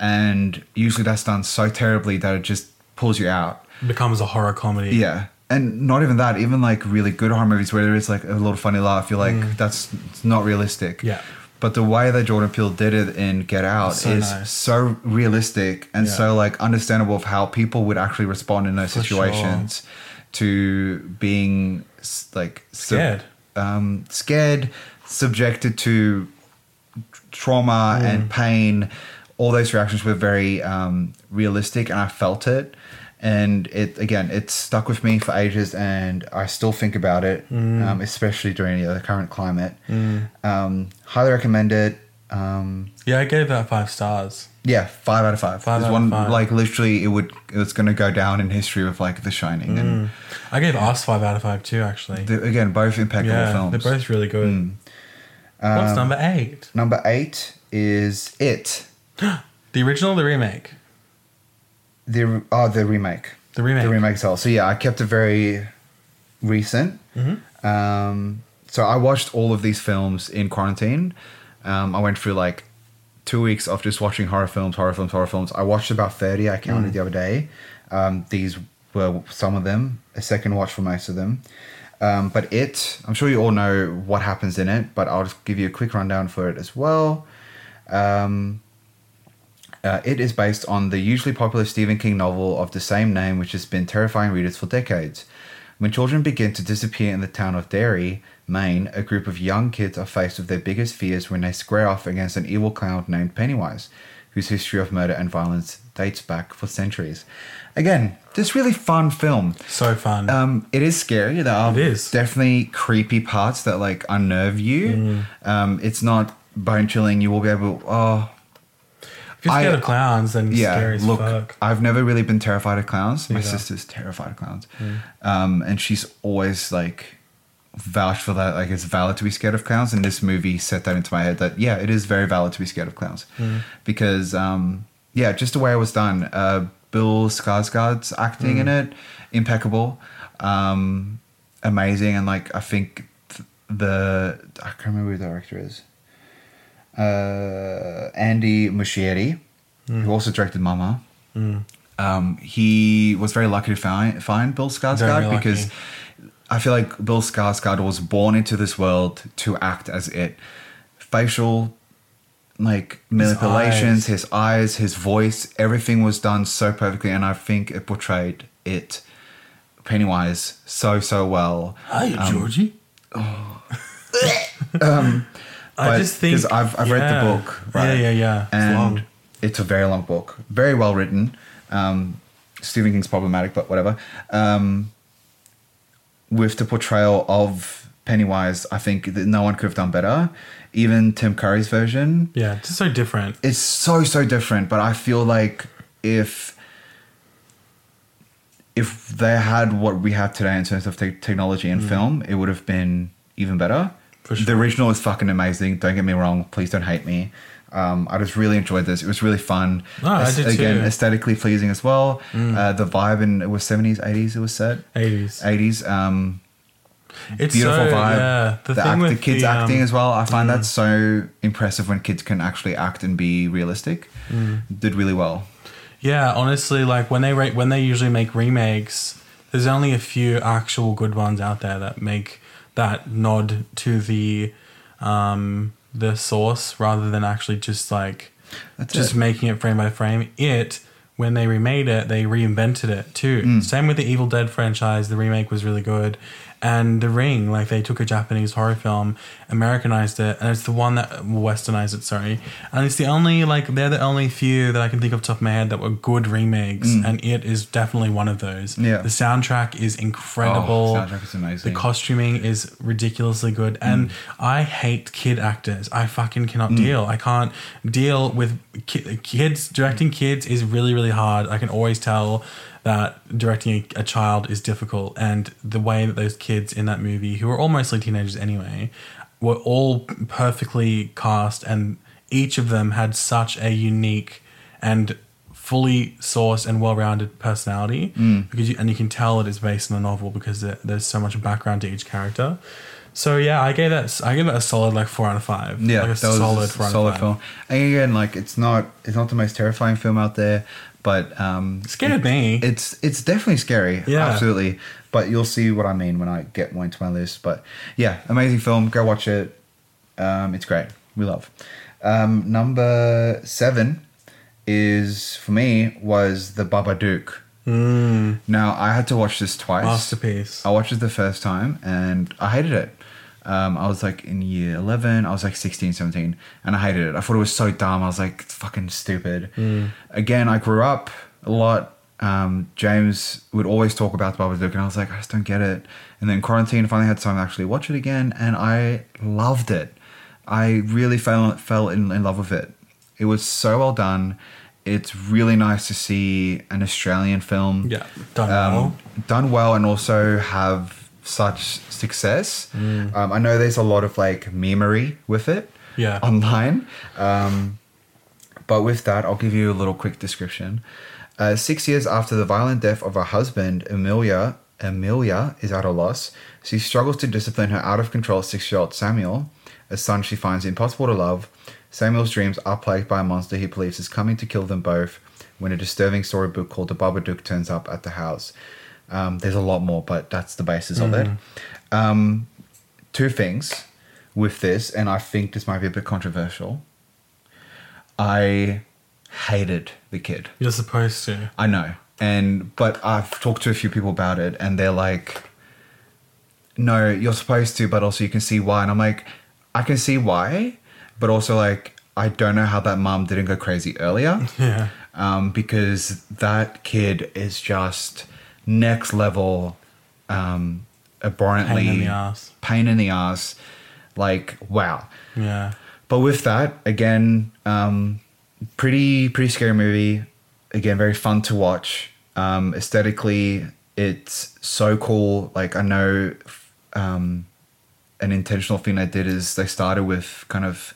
and usually that's done so terribly that it just pulls you out.
becomes a horror comedy.
Yeah. And not even that, even like really good horror movies where there is like a little funny laugh, you're like, that's it's not realistic.
Mm. Yeah.
But the way that Jordan Peele did it in Get Out
So
is
nice.
so realistic and
Yeah.
so like understandable of how people would actually respond in those
For sure.
situations to being like sub-
Scared.
um, scared, subjected to trauma
Mm.
and pain. All those reactions were very um, realistic, and I felt it. And it again, it stuck with me for ages, and I still think about it,
Mm.
um, especially during the current climate. Um, highly recommend it. Um,
Yeah, I gave that five stars.
yeah, five out of five.
Five
There's
out of five.
like literally, it would it was going to go down in history with like The Shining, and
I gave us five out of five too, actually.
the, again, both impeccable
yeah,
films.
they're both really good.
Mm.
What's
Um,
number eight?
Number eight is It.
The original, or the remake.
The oh the remake.
The remake.
The remake. So yeah, I kept it very recent.
Mhm.
Um, so I watched all of these films in quarantine. Um, I went through like two weeks of just watching horror films, horror films, horror films. I watched about thirty. I counted the other day. Um, these were some of them. A second watch for most of them. Um, but it, I'm sure you all know what happens in it, but I'll just give you a quick rundown for it as well. Um, uh, it is based on the hugely popular Stephen King novel of the same name, which has been terrifying readers for decades. When children begin to disappear in the town of Derry, Maine, a group of young kids are faced with their biggest fears when they square off against an evil clown named Pennywise, whose history of murder and violence dates back for centuries. Again, just really fun film.
So fun.
Um, it is scary. There are
It is.
definitely creepy parts that like unnerve you. Um, it's not bone chilling. You will be able. Oh,
if you're scared
I-
of clowns, then
yeah.
scary
look,
fuck.
I've never really been terrified of clowns. My sister's terrified of clowns, um, and she's always like vouch for that. Like it's valid to be scared of clowns, and this movie set that into my head that yeah, it is very valid to be scared of clowns because um, yeah, just the way it was done. Uh, Bill Skarsgård's acting in it, impeccable, um, amazing, and like I think th- the I can't remember who the director is. Uh, Andy Muschietti, who also directed Mama. Um, he was very lucky to find find Bill Skarsgård because I feel like Bill Skarsgård was born into this world to act as it. Facial, like manipulations,
eyes.
his eyes, his voice, everything was done so perfectly, and I think it portrayed it, Pennywise, so so well.
Hi, Georgie.
Um,
I just think
'cause I've I've read the book, right?
Yeah, yeah, yeah. It's
and
long.
it's a very long book, very well written. Um, Stephen King's problematic, but whatever. Um, with the portrayal of Pennywise, I think that no one could have done better. Even Tim Curry's version,
Yeah, it's just so different.
it's so so different. But I feel like if if they had what we have today in terms of te- technology and film, it would have been even better.
Mm. For
The original is fucking amazing. Don't get me wrong. Please don't hate me. Um, I just really enjoyed this. It was really fun.
Oh, I did
Again,
too. Mm.
aesthetically pleasing as well. Uh, the vibe in it was seventies, eighties. It was set
80s.
eighties. Um,
It's
beautiful
so,
vibe.
Yeah, the,
the, act, the kids
the,
acting
um,
as well. I find that so impressive when kids can actually act and be realistic.
Mm.
Did really well.
Yeah, honestly, like when they ra- when they usually make remakes, there's only a few actual good ones out there that make that nod to the um the source rather than actually just like
That's
just
it.
making it frame by frame. It when they remade it, they reinvented it too. Same with the Evil Dead franchise. The remake was really good. And The Ring, like they took a Japanese horror film, Americanized it, and it's the one that westernized it. Sorry, and it's the only like they're the only few that I can think of top of my head that were good remakes, mm. and it is definitely one of those.
Yeah.
the soundtrack is incredible.
Oh, soundtrack is amazing.
The costuming is ridiculously good, and mm. I hate kid actors. I fucking cannot mm. deal. I can't deal with ki- kids. Directing kids is really, really hard. I can always tell that directing a, a child is difficult, and the way that those kids in that movie, who are all mostly teenagers anyway, were all perfectly cast, and each of them had such a unique and fully sourced and well-rounded personality because you, and you can tell it is based on a novel because there, there's so much background to each character. So yeah, I gave that I gave that a solid like four out of five.
Yeah,
like a
that was
solid
a
out
solid
of five.
film. And again, like it's not it's not the most terrifying film out there, but um,
Scared me.
It's it's definitely scary.
Yeah.
absolutely. But you'll see what I mean when I get more into my list. But yeah, amazing film. Go watch it. Um, it's great. We love. Um, number seven is for me was the Babadook.
Mm,
Now I had to watch this twice.
masterpiece.
I watched it the first time and I hated it. Um, I was like in year 11, I was like 16, 17, and I hated it. I thought it was so dumb. I was like, it's fucking stupid. Again, I grew up a lot. Um, James would always talk about the Babadook, and I was like, I just don't get it. And then quarantine, finally had time to actually watch it again, and I loved it. I really fell fell in, in love with it. It was so well done. It's really nice to see an Australian film
Yeah, done well.
um, done well and also have such success.
Mm.
Um, I know there's a lot of like memery with it
Yeah.
online. Um, but with that, I'll give you a little quick description. Uh, six years after the violent death of her husband, Amelia, Amelia is at a loss. She struggles to discipline her out of control six year old Samuel, a son she finds impossible to love. Samuel's dreams are plagued by a monster he believes is coming to kill them both when a disturbing storybook called The Babadook turns up at the house. Um, there's a lot more, but that's the basis of it. Um, two things with this, and I think this might be a bit controversial. I hated the kid.
You're supposed to.
I know. And but I've talked to a few people about it and they're like no, you're supposed to, but also you can see why. And I'm like, I can see why, but also like I don't know how that mom didn't go crazy earlier.
Yeah.
Um, because that kid is just next level um abhorrently
Pain in the ass.
pain in the ass. Like, wow.
Yeah.
But with that, again, um, pretty pretty scary movie. Again, very fun to watch. Um, aesthetically, it's so cool. Like I know um, an intentional thing they did is they started with kind of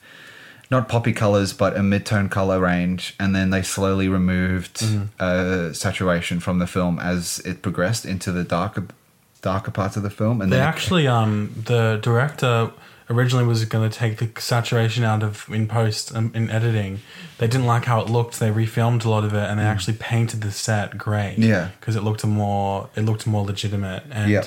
not poppy colors but a mid-tone color range and then they slowly removed
Mm-hmm.
uh, saturation from the film as it progressed into the darker darker parts of the film and
They actually, um, the director originally was going to take the saturation out of in post um, in editing. They didn't like how it looked. They refilmed a lot of it, and they actually painted the set grey.
Mm. Yeah.
because it looked more it looked more legitimate. And
Yeah.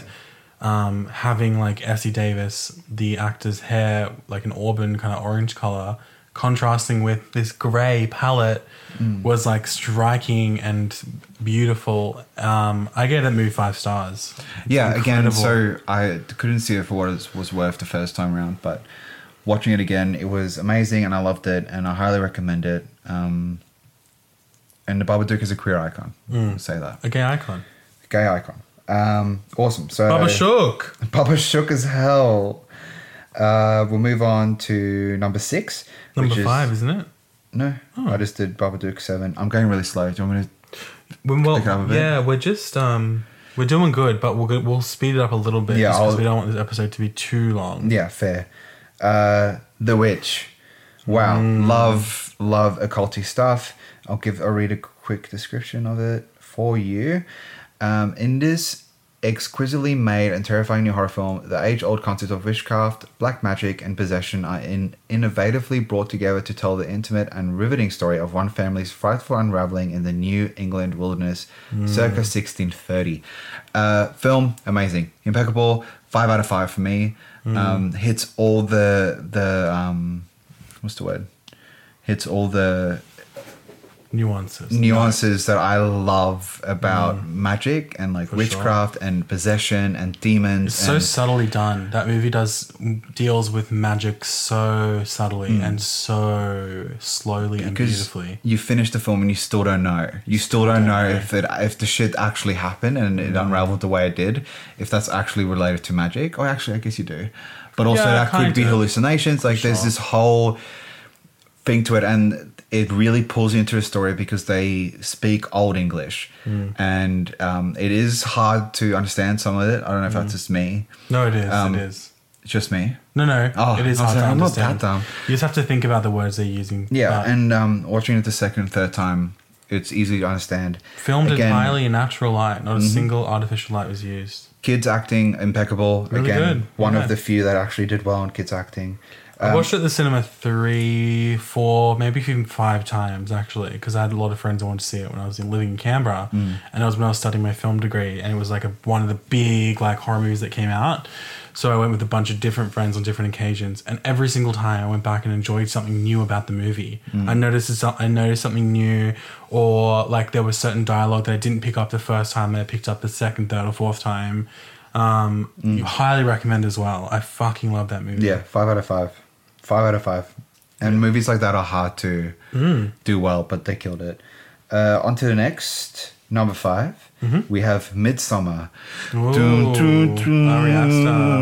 um, having like Essie Davis, the actor's hair like an auburn kind of orange color, contrasting with this grey palette,
Mm.
was like striking and beautiful. Um, I gave that movie five stars. It's
yeah again so i couldn't see it for what it was worth the first time around but watching it again it was amazing and i loved it and i highly recommend it um, and the babadook is a queer icon
Mm.
Say that
a gay icon.
gay icon um, awesome so
Baba Shook.
Baba shook as hell uh, we'll move on to number six
Number
which is-
five, isn't it?
no
Oh.
i just did babadook seven i'm going really slow do you want me to
well,
Pick up a bit?
yeah, we're just um, we're doing good, but we'll we'll speed it up a little bit.
Yeah,
because we don't want this episode to be too long.
Yeah, fair. Uh, the Witch. Wow,
Mm.
love love occulty stuff. I'll give I'll read a quick description of it for you. Um, in this exquisitely made and terrifying new horror film, the age-old concepts of witchcraft, black magic, and possession are in, innovatively brought together to tell the intimate and riveting story of one family's frightful unraveling in the New England wilderness, circa 1630. Uh, film amazing, impeccable. Five out of five for me. Um, hits all the the um, what's the word? Hits all the
Nuances.
nuances that I love about magic and like
For
witchcraft and possession and demons.
It's so subtly done. That movie does deals with magic so subtly and so slowly and
Hmm.
beautifully.
you finish the film and you still don't know. You still don't know if it if the shit actually happened and
Mm.
it unraveled the way it did. If that's actually related to magic, or actually, I guess you do. But also,
Yeah,
that could be hallucinations. Like, there's this whole thing to it, and it really pulls you into a story because they speak Old English,
Mm.
and um, it is hard to understand some of it. I don't know if
Mm.
that's just me.
No, it is.
Um,
it is.
Just me.
No, no.
Oh,
it is hard to
like, I'm not
understand.
that dumb.
You just have to think about the words they're using.
Yeah,
but
and um, watching it the second and third time, it's easy to understand.
filmed
Again, Mm-hmm.
entirely in natural light. Not a single artificial light was used.
Kids acting impeccable.
Really
Again,
good,
one
yeah.
of the few that actually did well in kids acting.
I
Um,
watched it at the cinema three, four, maybe even five times actually, because I had a lot of friends who wanted to see it when I was in, living in Canberra,
Mm.
and it was when I was studying my film degree, and it was like a, one of the big like horror movies that came out. So I went with a bunch of different friends on different occasions, and every single time I went back and enjoyed something new about the movie.
Mm.
I noticed I noticed something new, or like there was certain dialogue that I didn't pick up the first time that I picked up the second, third, or fourth time. Um, you highly recommend as well. I fucking love that movie.
Mm. yeah, five out of five. Five out of five. And movies like that are hard to
Mm.
do well, but they killed it. Uh, on to the next, number 5
Mm-hmm.
We have Midsommar.
Ooh,
Dun, dun,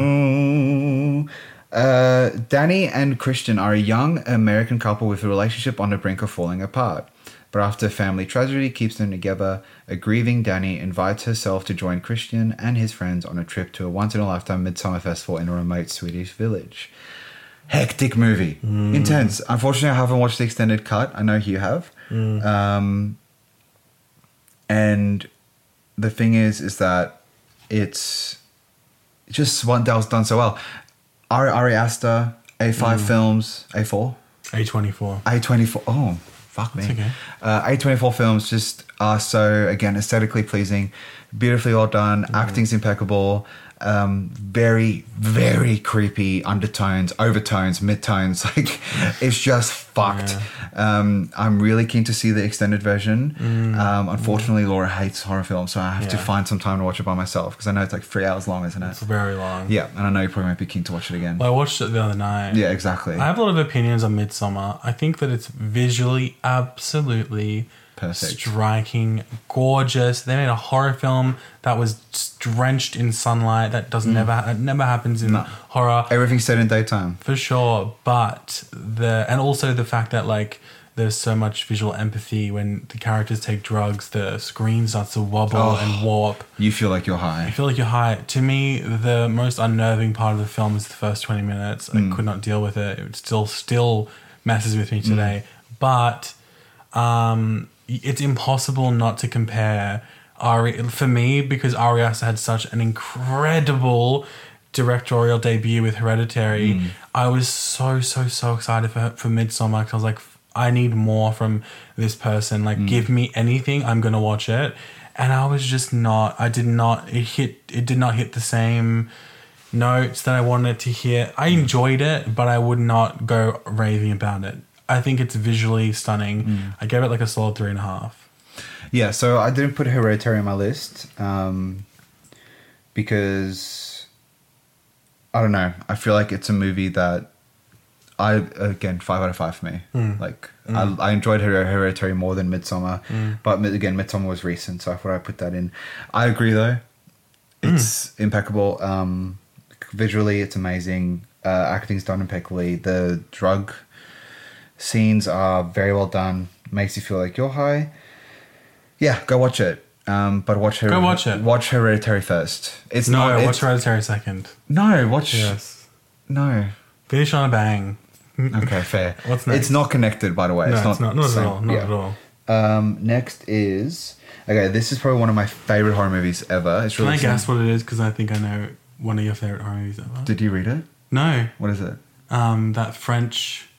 dun. Uh, Danny and Christian are a young American couple with a relationship on the brink of falling apart. But after family tragedy keeps them together, a grieving Danny invites herself to join Christian and his friends on a trip to a once in a lifetime midsummer festival in a remote Swedish village. Hectic movie. Intense. Unfortunately, I haven't watched the extended cut. I know you have. Um, and the thing is, is that it's just one that was done so well. Ari, Ari Aster, A5 Films, A4,
A24.
A24. Oh, fuck me.
Okay.
Uh, A24 films just are so, again, aesthetically pleasing, beautifully well done,
Mm.
acting's impeccable, um, very, very creepy undertones, overtones, midtones. Like, it's just fucked. Um, I'm really keen to see the extended version. Um, unfortunately, Laura hates horror films, so I have to
Mm.
Find some time to watch it by myself because I know it's like three hours long, isn't it?
It's very long.
Yeah, and I know you probably might be keen to watch it again.
Well, I watched it the other night.
yeah, exactly.
I have a lot of opinions on Midsommar. I think that it's visually absolutely
Perfect.
striking, gorgeous. They made a horror film that was drenched in sunlight. That doesn't never that never happens in
Mm. No.
horror.
Everything's set in daytime.
For sure, but the and also the fact that like there's so much visual empathy when the characters take drugs. The screen starts to wobble
Oh.
and warp.
You feel like you're high I
feel like you're high. To me, the most unnerving part of the film is the first 20 minutes. I could not deal with it. It still still messes with me today. But um, it's impossible not to compare Ari for me because Ari Aster had such an incredible directorial debut with Hereditary. Mm. I was so so so excited for for Midsommar 'cause I was like, I need more from this person. Like, mm. give me anything, I'm gonna watch it. And I was just not. I did not. It hit. It did not hit the same notes that I wanted to hear. I mm. enjoyed it, but I would not go raving about it. I think it's visually stunning. I gave it like a solid three and a half.
Yeah, so I didn't put Hereditary on my list um, because I don't know. I feel like it's a movie that I again five out of five for me. Like I, I enjoyed Her- Hereditary more than Midsommar, but again, Midsommar was recent, so I thought I'd put that in. I agree though; it's impeccable. Um, visually, it's amazing. Uh, acting's done impeccably. The drug scenes are very well done. Makes you feel like you're high. Yeah, go watch it. Um, but watch her.
Go watch it.
Watch Hereditary first. It's
No,
not.
watch
it's,
Hereditary second.
no, watch.
Yes.
No.
Finish on a bang.
Okay, fair.
What's next?
It's not connected, by the way.
no,
it's not.
not. Not at
same-
all. Not
yeah.
at all.
Um, next is okay. This is probably one of my favorite horror movies ever. It's
Can
really.
I guess what it is? Because I think I know one of your favorite horror movies ever.
Did you read it?
no,
What is it?
um, that French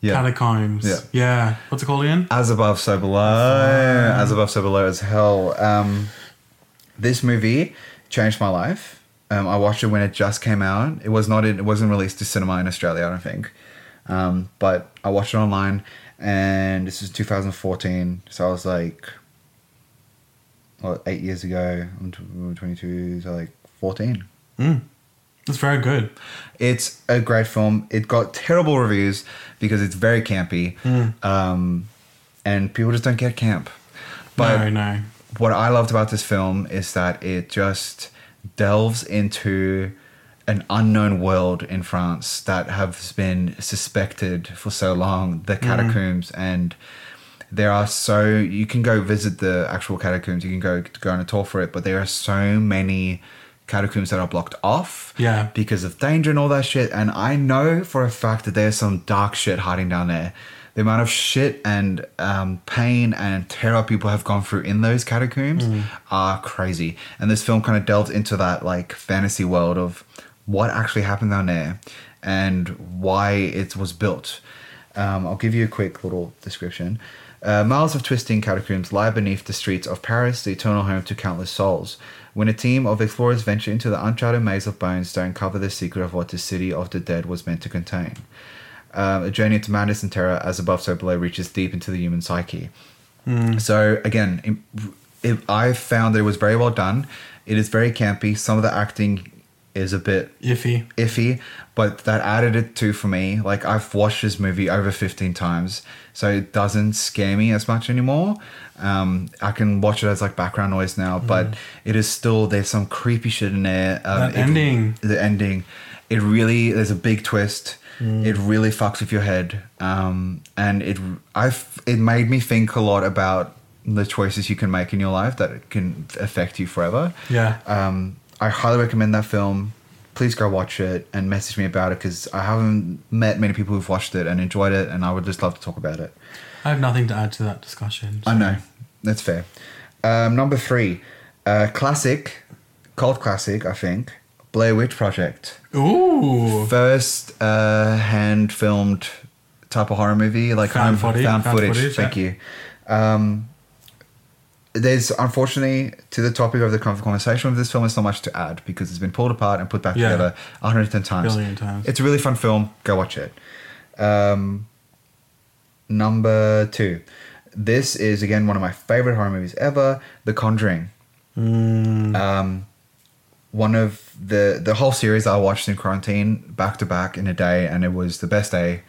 Yeah.
catacombs.
Yeah.
yeah. What's it called again?
As above, so below. As above, so below as hell. Um, this movie changed my life. Um, I watched it when it just came out. It was not. In, it wasn't released to cinema in Australia. I don't think. Um, but I watched it online, and this is 2014. So I was like, what, eight years ago. I'm 22. So like 14.
Mm. It's very good.
It's a great film. It got terrible reviews because it's very campy,
Mm.
um, and people just don't get camp. But
no, no.
what I loved about this film is that it just delves into an unknown world in France that has been suspected for so long, the catacombs, and there are so you can go visit the actual catacombs, you can go go on a tour for it, but there are so many catacombs that are blocked off
Yeah.
because of danger and all that shit. And I know for a fact that there's some dark shit hiding down there. The amount of shit and um, pain and terror people have gone through in those catacombs are crazy. And this film kind of delves into that like fantasy world of what actually happened down there and why it was built. Um, I'll give you a quick little description. Uh, miles of twisting catacombs lie beneath the streets of Paris, the eternal home to countless souls. When a team of explorers venture into the uncharted maze of bones to uncover the secret of what the city of the dead was meant to contain. Um, a journey into madness and terror, as above, so below, reaches deep into the human psyche. So again, im- if I found that it was very well done. It is very campy. Some of the acting is a bit
Iffy.
iffy, but that added it to for me. Like I've watched this movie over 15 times, so it doesn't scare me as much anymore. Um, I can watch it as like background noise now, but it is still there's some creepy shit in there. Um, it-
ending.
the ending, it really there's a big twist. It really fucks with your head, um, and it I've it made me think a lot about the choices you can make in your life that can affect you forever.
Yeah.
Um, I highly recommend that film. Please go watch it and message me about it because I haven't met many people who've watched it and enjoyed it, and I would just love to talk about it.
I have nothing to add to that discussion.
I know that's fair. Um, number three, uh, classic, cult classic, I think. Blair Witch Project.
Ooh.
First uh, hand filmed type of horror movie, like
Found
home-
footage,
Found,
found
footage.
footage,
Thank
yeah.
you. Um, there's unfortunately to the topic of the conversation of this film, there's not much to add because it's been pulled apart and put back
Yeah.
together 110 times.
Billion times.
It's a really fun film. Go watch it. Um, number two. This is again one of my favorite horror movies ever, The Conjuring.
Mm.
Um, one of the the whole series I watched in quarantine back to back in a day, and it was the best day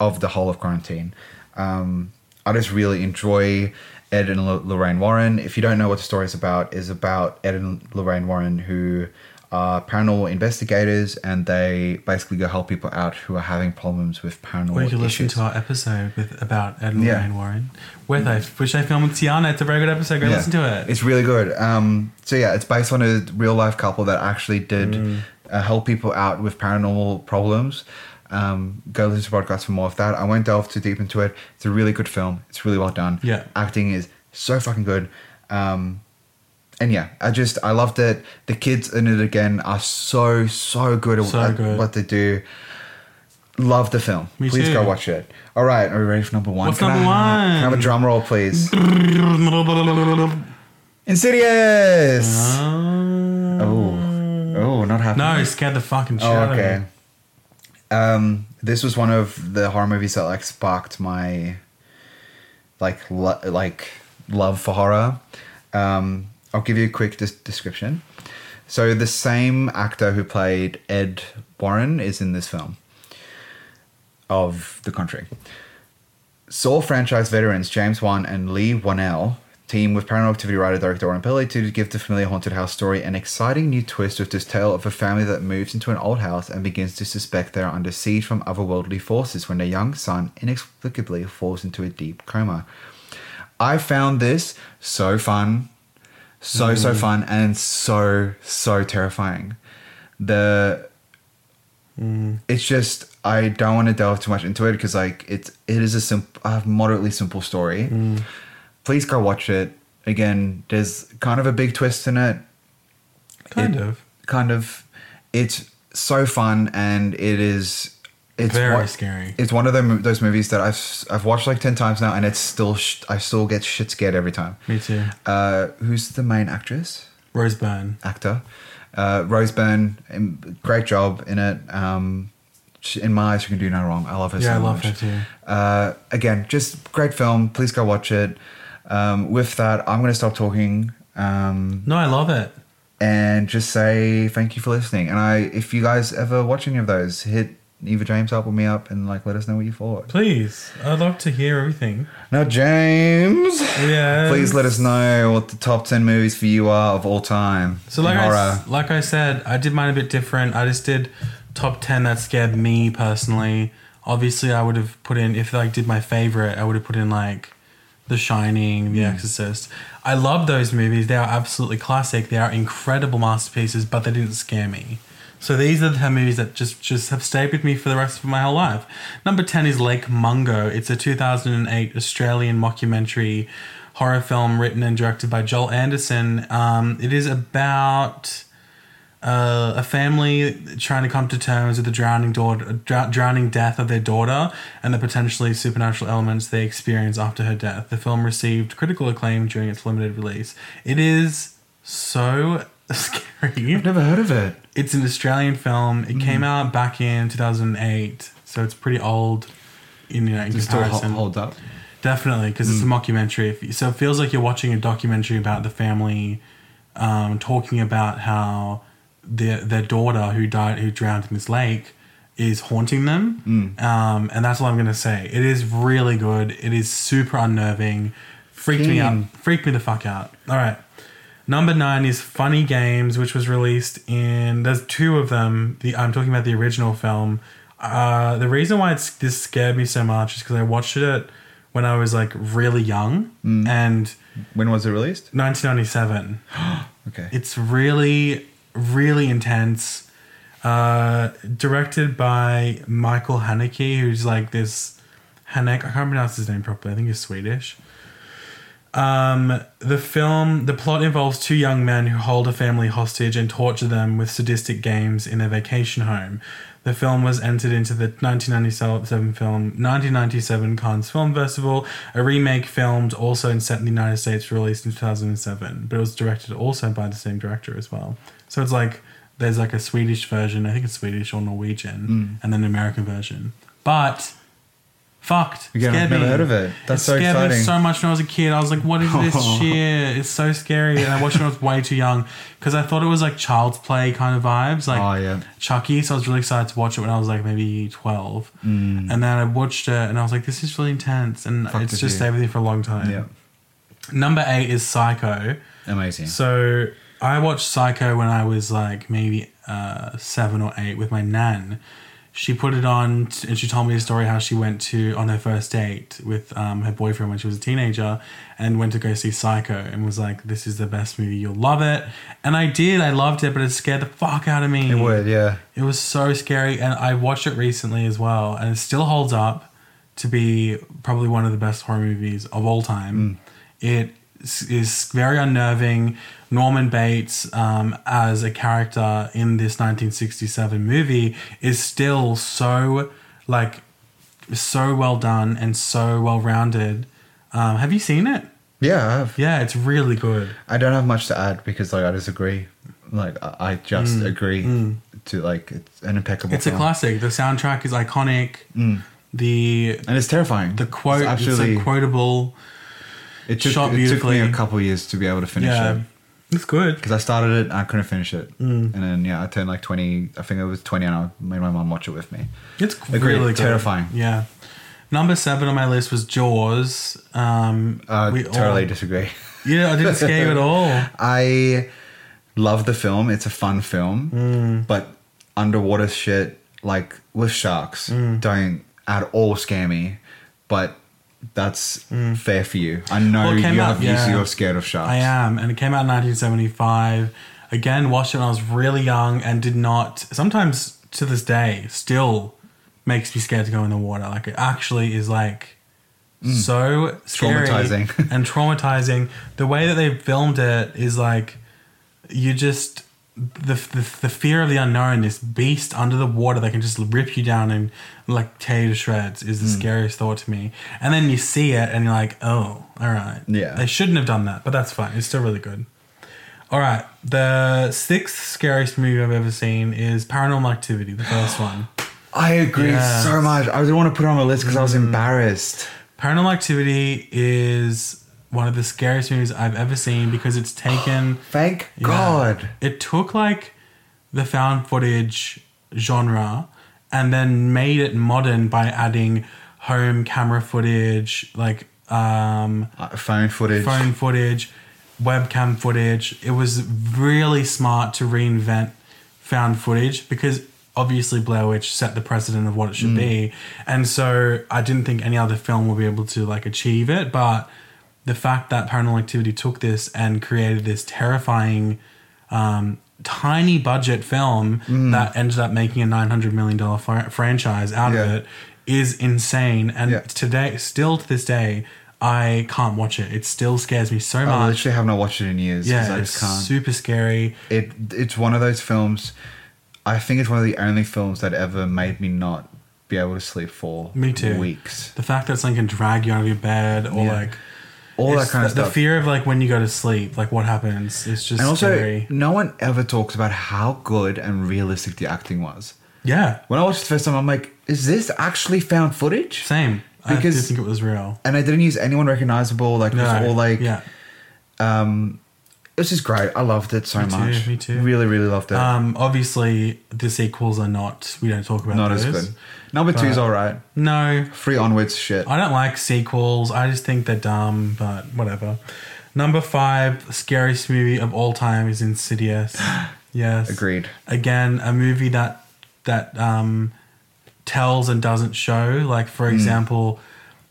of the whole of quarantine. Um, I just really enjoy Ed and L- Lorraine Warren. If you don't know what the story is about, is about Ed and Lorraine Warren who are paranormal investigators, and they basically go help people out who are having problems with paranormal
Or you can
issues.
listen to our episode with about Ed and
Yeah.
Lorraine Warren, where they which I filmed with Tiana. It's a very good episode. Go
Yeah.
listen to it.
It's really good. Um, so yeah, it's based on a real life couple that actually did
Mm.
uh, help people out with paranormal problems. Um, go listen to podcasts for more of that. I won't delve too deep into it. It's a really good film. It's really well done.
Yeah.
acting is so fucking good. Um, and yeah, I just I loved it. The kids in it again are so so good at,
So good.
what they do. Love the film.
Me
please
too.
go watch it. All right, are we ready for number one?
What's
Can
number
I- Can I have a drum roll, please? Insidious. Oh, oh, not happy.
no, scared the fucking shit
Oh,
out of
okay. Um, this was one of the horror movies that like sparked my like lo- like love for horror. Um, I'll give you a quick des- description. So the same actor who played Ed Warren is in this film of The Country. Saw franchise veterans James Wan and Leigh Whannell team with Paranormal Activity writer director Oren Peli to give the familiar haunted house story an exciting new twist with this tale of a family that moves into an old house and begins to suspect they are under siege from otherworldly forces when their young son inexplicably falls into a deep coma. I found this so fun, so so mm. fun, and so so terrifying. The mm. it's just I don't want to delve too much into it because like it's it is a simple, a moderately simple story. Mm. Please go watch it. Again, there's kind of a big twist in it.
Kind
It-
of.
Kind of. It's so fun and it is. It's
Very
one-
scary.
It's one of those movies that I've I've watched like ten times now, and it's still sh- I still get shit scared every time.
Me too.
Uh, who's the main actress?
Rose Byrne.
actor. Uh, Rose Byrne, um, great job in it. Um, she, in my eyes, she can do no wrong. I love her
Yeah,
so
I love
much.
her too.
Uh, again, just great film. Please go watch it. Um, with that, I'm going to stop talking um,
No, I love it.
and just say thank you for listening. And I, if you guys ever watch any of those, hit Eva James up with me up and like let us know what you thought.
Please, I'd love to hear everything.
Now, James,
Yeah.
please let us know what the top ten movies for you are of all time.
So like I, like I said, I did mine a bit different. I just did top ten that scared me personally. Obviously, I would have put in if I did my favorite, I would have put in like The Shining, The Exorcist. I love those movies. They are absolutely classic. They are incredible masterpieces, but they didn't scare me. So these are the movies that just just have stayed with me for the rest of my whole life. Number ten is Lake Mungo. It's a 2008 Australian mockumentary horror film written and directed by Joel Anderson. Um, it is about uh, a family trying to come to terms with the drowning daughter, dr- drowning death of their daughter, and the potentially supernatural elements they experience after her death. The film received critical acclaim during its limited release. It is so scary.
I've never heard of it.
It's an Australian film. It came out back in 2008, so it's pretty old. In, you know, in
It still ho-
comparison.
holds up.
Definitely, because it's a mockumentary. So it feels like you're watching a documentary about the family um, talking about how their their daughter who died, who drowned in this lake, is haunting them. Um, and that's all I'm gonna say. It is really good. It is super unnerving. Freaked me out. Freaked me the fuck out. All right. Number nine is Funny Games, which was released in. There's two of them. The I'm talking about the original film. Uh, the reason why it's this scared me so much is because I watched it when I was like really young and
When was it released?
1997.
Okay.
It's really, really intense. Uh, directed by Michael Haneke, who's like this Hanek. I can't pronounce his name properly. I think he's Swedish. Um, the film, the plot involves two young men who hold a family hostage and torture them with sadistic games in their vacation home. The film was entered into the 1997 film 1997 Cannes Film Festival. A remake filmed also and set in the United States released in 2007, but it was directed also by the same director as well. So it's like there's like a Swedish version, I think it's Swedish or Norwegian, and then an American version. But fucked.
Again, I've
Scared
never
me.
heard of it. That's
it
so
scared
exciting.
me so much when I was a kid. I was like, "What is this shit? It's so scary." And I watched it when I was way too young because I thought it was like child's play kind of vibes, like
Oh, yeah.
Chucky. So I was really excited to watch it when I was like maybe twelve. And then I watched it and I was like, "This is really intense," and
Mm. Fucked
it's just
you.
stayed with me for a long time.
Yeah.
Number eight is Psycho.
Amazing.
So I watched Psycho when I was like maybe uh, seven or eight with my nan. She put it on t- and she told me a story how she went to on her first date with um, her boyfriend when she was a teenager and went to go see Psycho and was like, "This is the best movie. You'll love it." And I did. I loved it, but it scared the fuck out of me.
It would, yeah.
It was so scary, and I watched it recently as well, and it still holds up to be probably one of the best horror movies of all time. It s- is very unnerving. Norman Bates, um, as a character in this 1967 movie, is still so like so well done and so well rounded. Um, have you seen it?
Yeah, I have.
Yeah, it's really good.
I don't have much to add because like I disagree. Like I, just agree to like it's an impeccable.
Mm. It's a classic. The soundtrack is iconic. The
and it's terrifying.
the quote
It's
it's
actually
quotable.
It took,
shot
it took me
beautifully.
a couple years to be able to finish
Yeah,
it
it's good.
because I started it and I couldn't finish it,
Mm.
and then yeah, I turned like twenty. I think it was twenty, and I made my mom watch it with me.
It's
Agreed.
really good.
Terrifying.
Yeah. Number seven on my list was Jaws. Um,
Uh,
we
totally
all-
disagree.
yeah, I didn't scare you at all.
I love the film. It's a fun film,
Mm.
but underwater shit like with sharks
Mm.
don't at all scare me. But that's fair for you. I know
Mm. Well,
you
out,
have
yeah,
you're scared of sharks.
I am, and it came out in 1975. Again, watched it when I was really young and did not. Sometimes to this day, still makes me scared to go in the water. Like it actually is like so scary
Mm. Traumatizing.
and traumatizing. The way that they filmed it is like you just the, the the fear of the unknown, this beast under the water that can just rip you down and like tear you to shreds, is the
Mm.
scariest thought to me. And then you see it and you're like, oh, all right,
Yeah.
they shouldn't have done that, but that's fine. It's still really good. All right, the sixth scariest movie I've ever seen is Paranormal Activity, the first one.
I agree
Yeah.
so much. I didn't want to put it on my list because I was embarrassed.
Paranormal Activity is one of the scariest movies I've ever seen because it's taken.
Thank
Yeah.
God.
It took like the found footage genre and then made it modern by adding home camera footage, like um,
Uh, phone footage.
phone footage, webcam footage. It was really smart to reinvent found footage because obviously Blair Witch set the precedent of what it should be. And so I didn't think any other film would be able to like achieve it, but the fact that Paranormal Activity took this and created this terrifying um, tiny budget film that ended up making a 900 million dollar fr- franchise out
Yeah.
of it is insane and
Yeah.
today still to this day I can't watch it. It still scares me so much.
I literally have not watched it in years
Yeah,
I
it's super scary.
it it's one of those films. I think it's one of the only films that ever made me not be able to sleep for
Me too.
weeks.
The fact that something can drag you out of your bed or
Yeah.
like
All that kind of stuff.
The fear of like when you go to sleep, like what happens. It's just
and also,
scary.
no one ever talks about how good and realistic the acting was.
Yeah,
When I watched it the first time, I'm like, is this actually found footage?
same. I
Because-
did think it was real.
And I didn't use anyone recognizable. Like, it was
No,
all like,
yeah.
um, it was just great. I loved it so
Me too,
much.
me too.
Really, really loved it.
Um, obviously the sequels are not. We don't talk about
Not
those.
as good. Number two's all right.
No,
Three onwards, shit.
I don't like sequels. I just think they're dumb, but whatever. Number five, scariest movie of all time is Insidious. Yes.
Agreed.
Again, a movie that that um, tells and doesn't show. Like for example,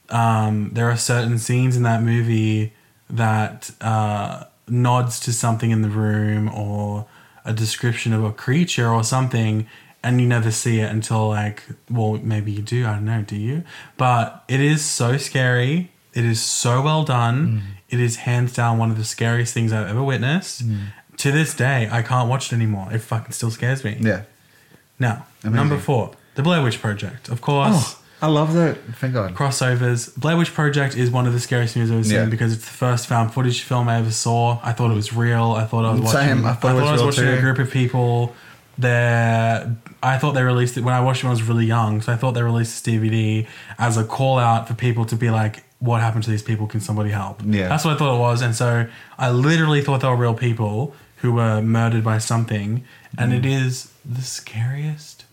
um, there are certain scenes in that movie that uh, nods to something in the room or a description of a creature or something, and you never see it until like, well, maybe you do. I don't know. Do you? But it is so scary. It is so well done. Mm. It is hands down one of the scariest things I've ever witnessed. Mm. To this day, I can't watch it anymore. It fucking still scares me.
Yeah.
Now,
Amazing.
number four, The Blair Witch Project. Of course,
Oh, I love that. Thank God.
crossovers. Blair Witch Project is one of the scariest movies I've ever seen
Yeah.
because it's the first found footage film I ever saw. I thought it was real. I thought I was watching.
Same. I thought it was
I was watching a group of people. There, I thought they released it when I watched it when I was really young. So I thought they released this DVD as a call out for people to be like, "What happened to these people? Can somebody help?"
Yeah.
that's what I thought it was. And so I literally thought they were real people who were murdered by something, and
Mm.
it is the scariest,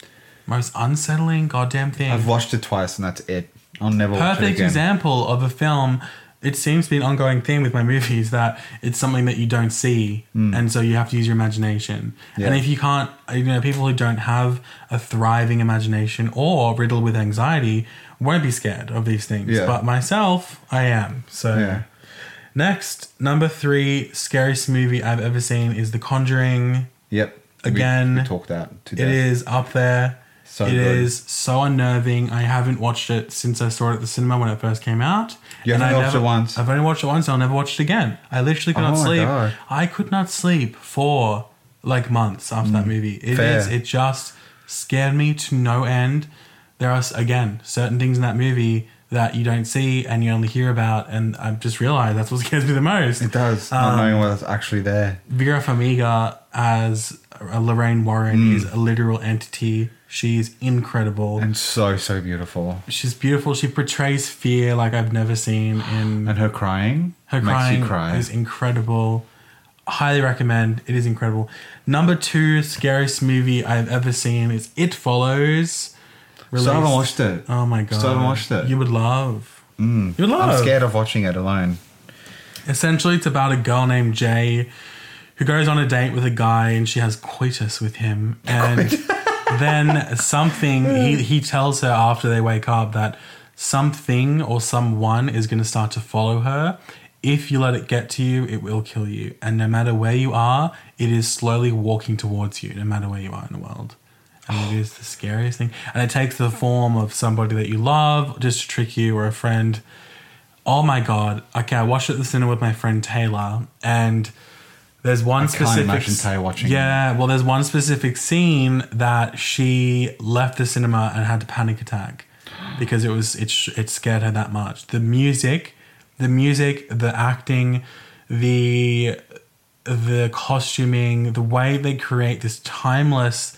most unsettling goddamn thing
I've watched it twice and that's it. I'll never watch it
perfect example of a film it seems to be an ongoing theme with my movies that it's something that you don't see, hmm. and so you have to use your imagination.
Yeah.
And if you can't, you know, people who don't have a thriving imagination or riddled with anxiety won't be scared of these things.
Yeah.
But myself, I am. So
Yeah.
next, number three, scariest movie I've ever seen is The Conjuring.
Yep.
Again,
we, talked that today.
It is up there.
So
It
good.
is so unnerving. I haven't watched it since I saw it at the cinema when it first came out.
You haven't watched
never-
it once?
I've only watched it once. I'll never watch it again. I literally could
Oh
not sleep.
God.
I could not sleep for like months after that movie. It
Mm. fair.
is. It just scared me to no end. There are again certain things in that movie that you don't see and you only hear about, and I've just realized that's what scares me the most.
It does. Not
Um,
knowing what's actually there.
Vera Farmiga as uh, Lorraine Warren
Mm.
is a literal entity. She's incredible.
And so, so beautiful.
She's beautiful. She portrays fear like I've never seen in
And her crying
her crying
cry.
is incredible. Highly recommend. It is incredible. Number two scariest movie I've ever seen is It Follows.
Still haven't watched it.
Oh my god!
Still haven't watched it.
You would love.
Mm.
You would love.
I'm scared of watching it alone.
Essentially, it's about a girl named Jay who goes on a date with a guy and she has coitus with him. And then something, he, he tells her after they wake up that something or someone is going to start to follow her. If you let it get to you, it will kill you. And no matter where you are, it is slowly walking towards you, no matter where you are in the world. And it is the scariest thing. And it takes the form of somebody that you love just to trick you or a friend. Oh my god. Okay, I watched it at the cinema with my friend Taylor and there's one
I can't
specific
imagine Taylor watching
Yeah, well there's one specific scene that she left the cinema and had a panic attack because it was it it scared her that much. The music, the music, the acting, the the costuming, the way they create this timeless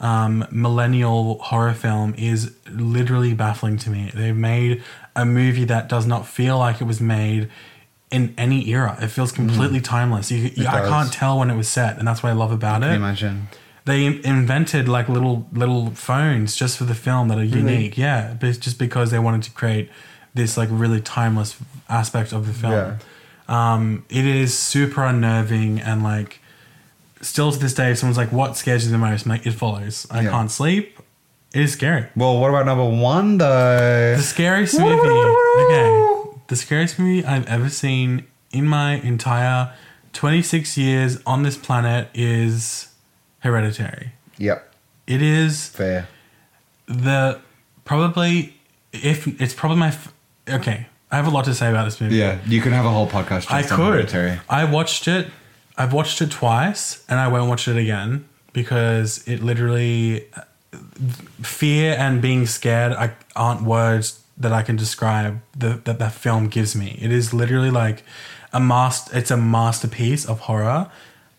um, millennial horror film is literally baffling to me. They've made a movie that does not feel like it was made in any era. It feels completely timeless. You, you, I can't tell when it was set, and that's what I love about
Can you
it.
imagine?
They invented like little little phones just for the film that are unique. Yeah, but it's just because they wanted to create this like really timeless aspect of the film.
Yeah.
Um, it is super unnerving and like still to this day, if someone's like, "What scares you the most?" I'm like, "It follows." I
Yeah.
can't sleep. It is scary.
Well, what about number one though?
The scary
Woo,
movie.
woo, woo, woo,
Okay.
Woo.
The scariest movie I've ever seen in my entire 26 years on this planet is Hereditary.
Yep,
It is
fair.
the probably if it's probably my f- okay. I have a lot to say about this movie.
Yeah, you can have a whole podcast. Just
I
on
could.
Hereditary.
I watched it. I've watched it twice, and I won't watch it again because it literally fear and being scared aren't words that I can describe the, that that film gives me. It is literally like a master. It's a masterpiece of horror.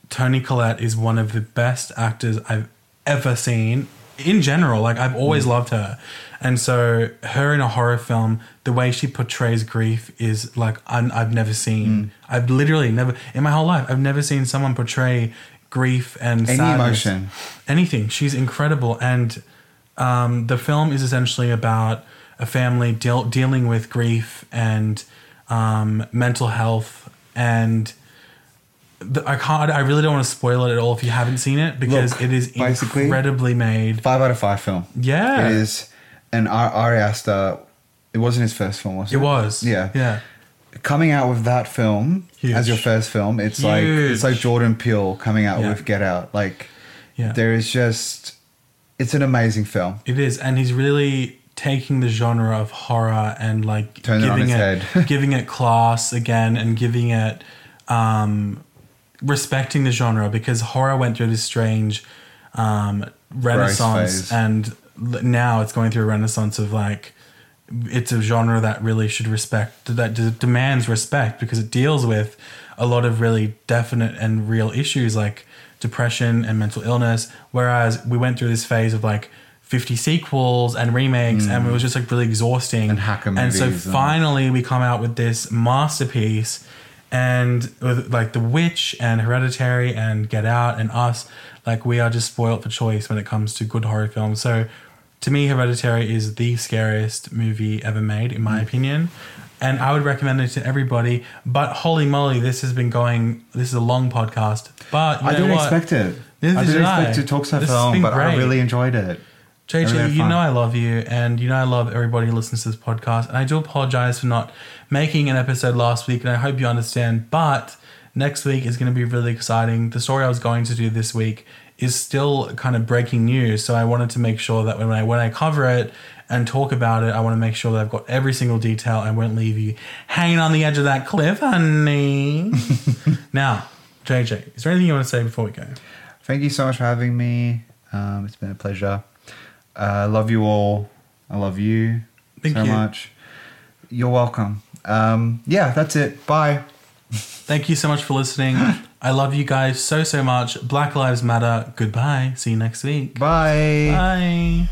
Toni Collette is one of the best actors I've ever seen in general. Like I've always loved her, and so her in a horror film, the way she portrays grief is like un- I've never seen. I've literally never in my whole life. I've never seen someone portray grief and
Any
sadness.
emotion.
anything. She's incredible, and um, the film is essentially about a family deal- dealing with grief and um, mental health and. The, I can't. I really don't want to spoil it at all if you haven't seen it because
Look,
it is incredibly made.
Five out of five film.
Yeah,
It is. And Ar- Ari Aster, it wasn't his first film, was it?
It was.
Yeah.
Yeah.
Coming out with that film
Huge.
as your first film, it's like it's like Jordan Peele coming out
Yeah.
with Get Out. Like
Yeah.
there is just, it's an amazing film.
It is, and he's really taking the genre of horror and like
Turn
giving
its
it, giving it class again, and giving it um, respecting the genre because horror went through this strange um, renaissance, and now it's going through a renaissance of like it's a genre that really should respect that d- demands respect because it deals with a lot of really definite and real issues like depression and mental illness. Whereas we went through this phase of like 50 sequels and remakes and it was just like really exhausting
Mm. And hacker
and so
movies and-
finally we come out with this masterpiece and with like the witch and hereditary and get out and us like we are just spoilt for choice when it comes to good horror films so to me hereditary is the scariest movie ever made in
Mm.
my opinion and I would recommend it to everybody. But holy moly, this has been going. This is a long podcast, but
I didn't
what?
expect it.
Neither
I
did
didn't
I.
expect to talk so
This
long, but I really enjoyed it.
JJ, you
fun.
know I love you, and you know I love everybody who listens to this podcast. And I do apologize for not making an episode last week, and I hope you understand. But next week is going to be really exciting. The story I was going to do this week is still kind of breaking news, so I wanted to make sure that when I when I cover it and talk about it, I want to make sure that I've got every single detail and won't leave you hanging on the edge of that cliff, honey. now, JJ, is there anything you want to say before we go?
Thank you so much for having me. Um, it's been a pleasure. Uh, I love you all. I love you
Thank
so
you.
much. You're welcome. Um, yeah, that's it. Bye.
Thank you so much for listening. I love you guys so, so much. Black Lives Matter. Goodbye. See you next week.
Bye.
Bye.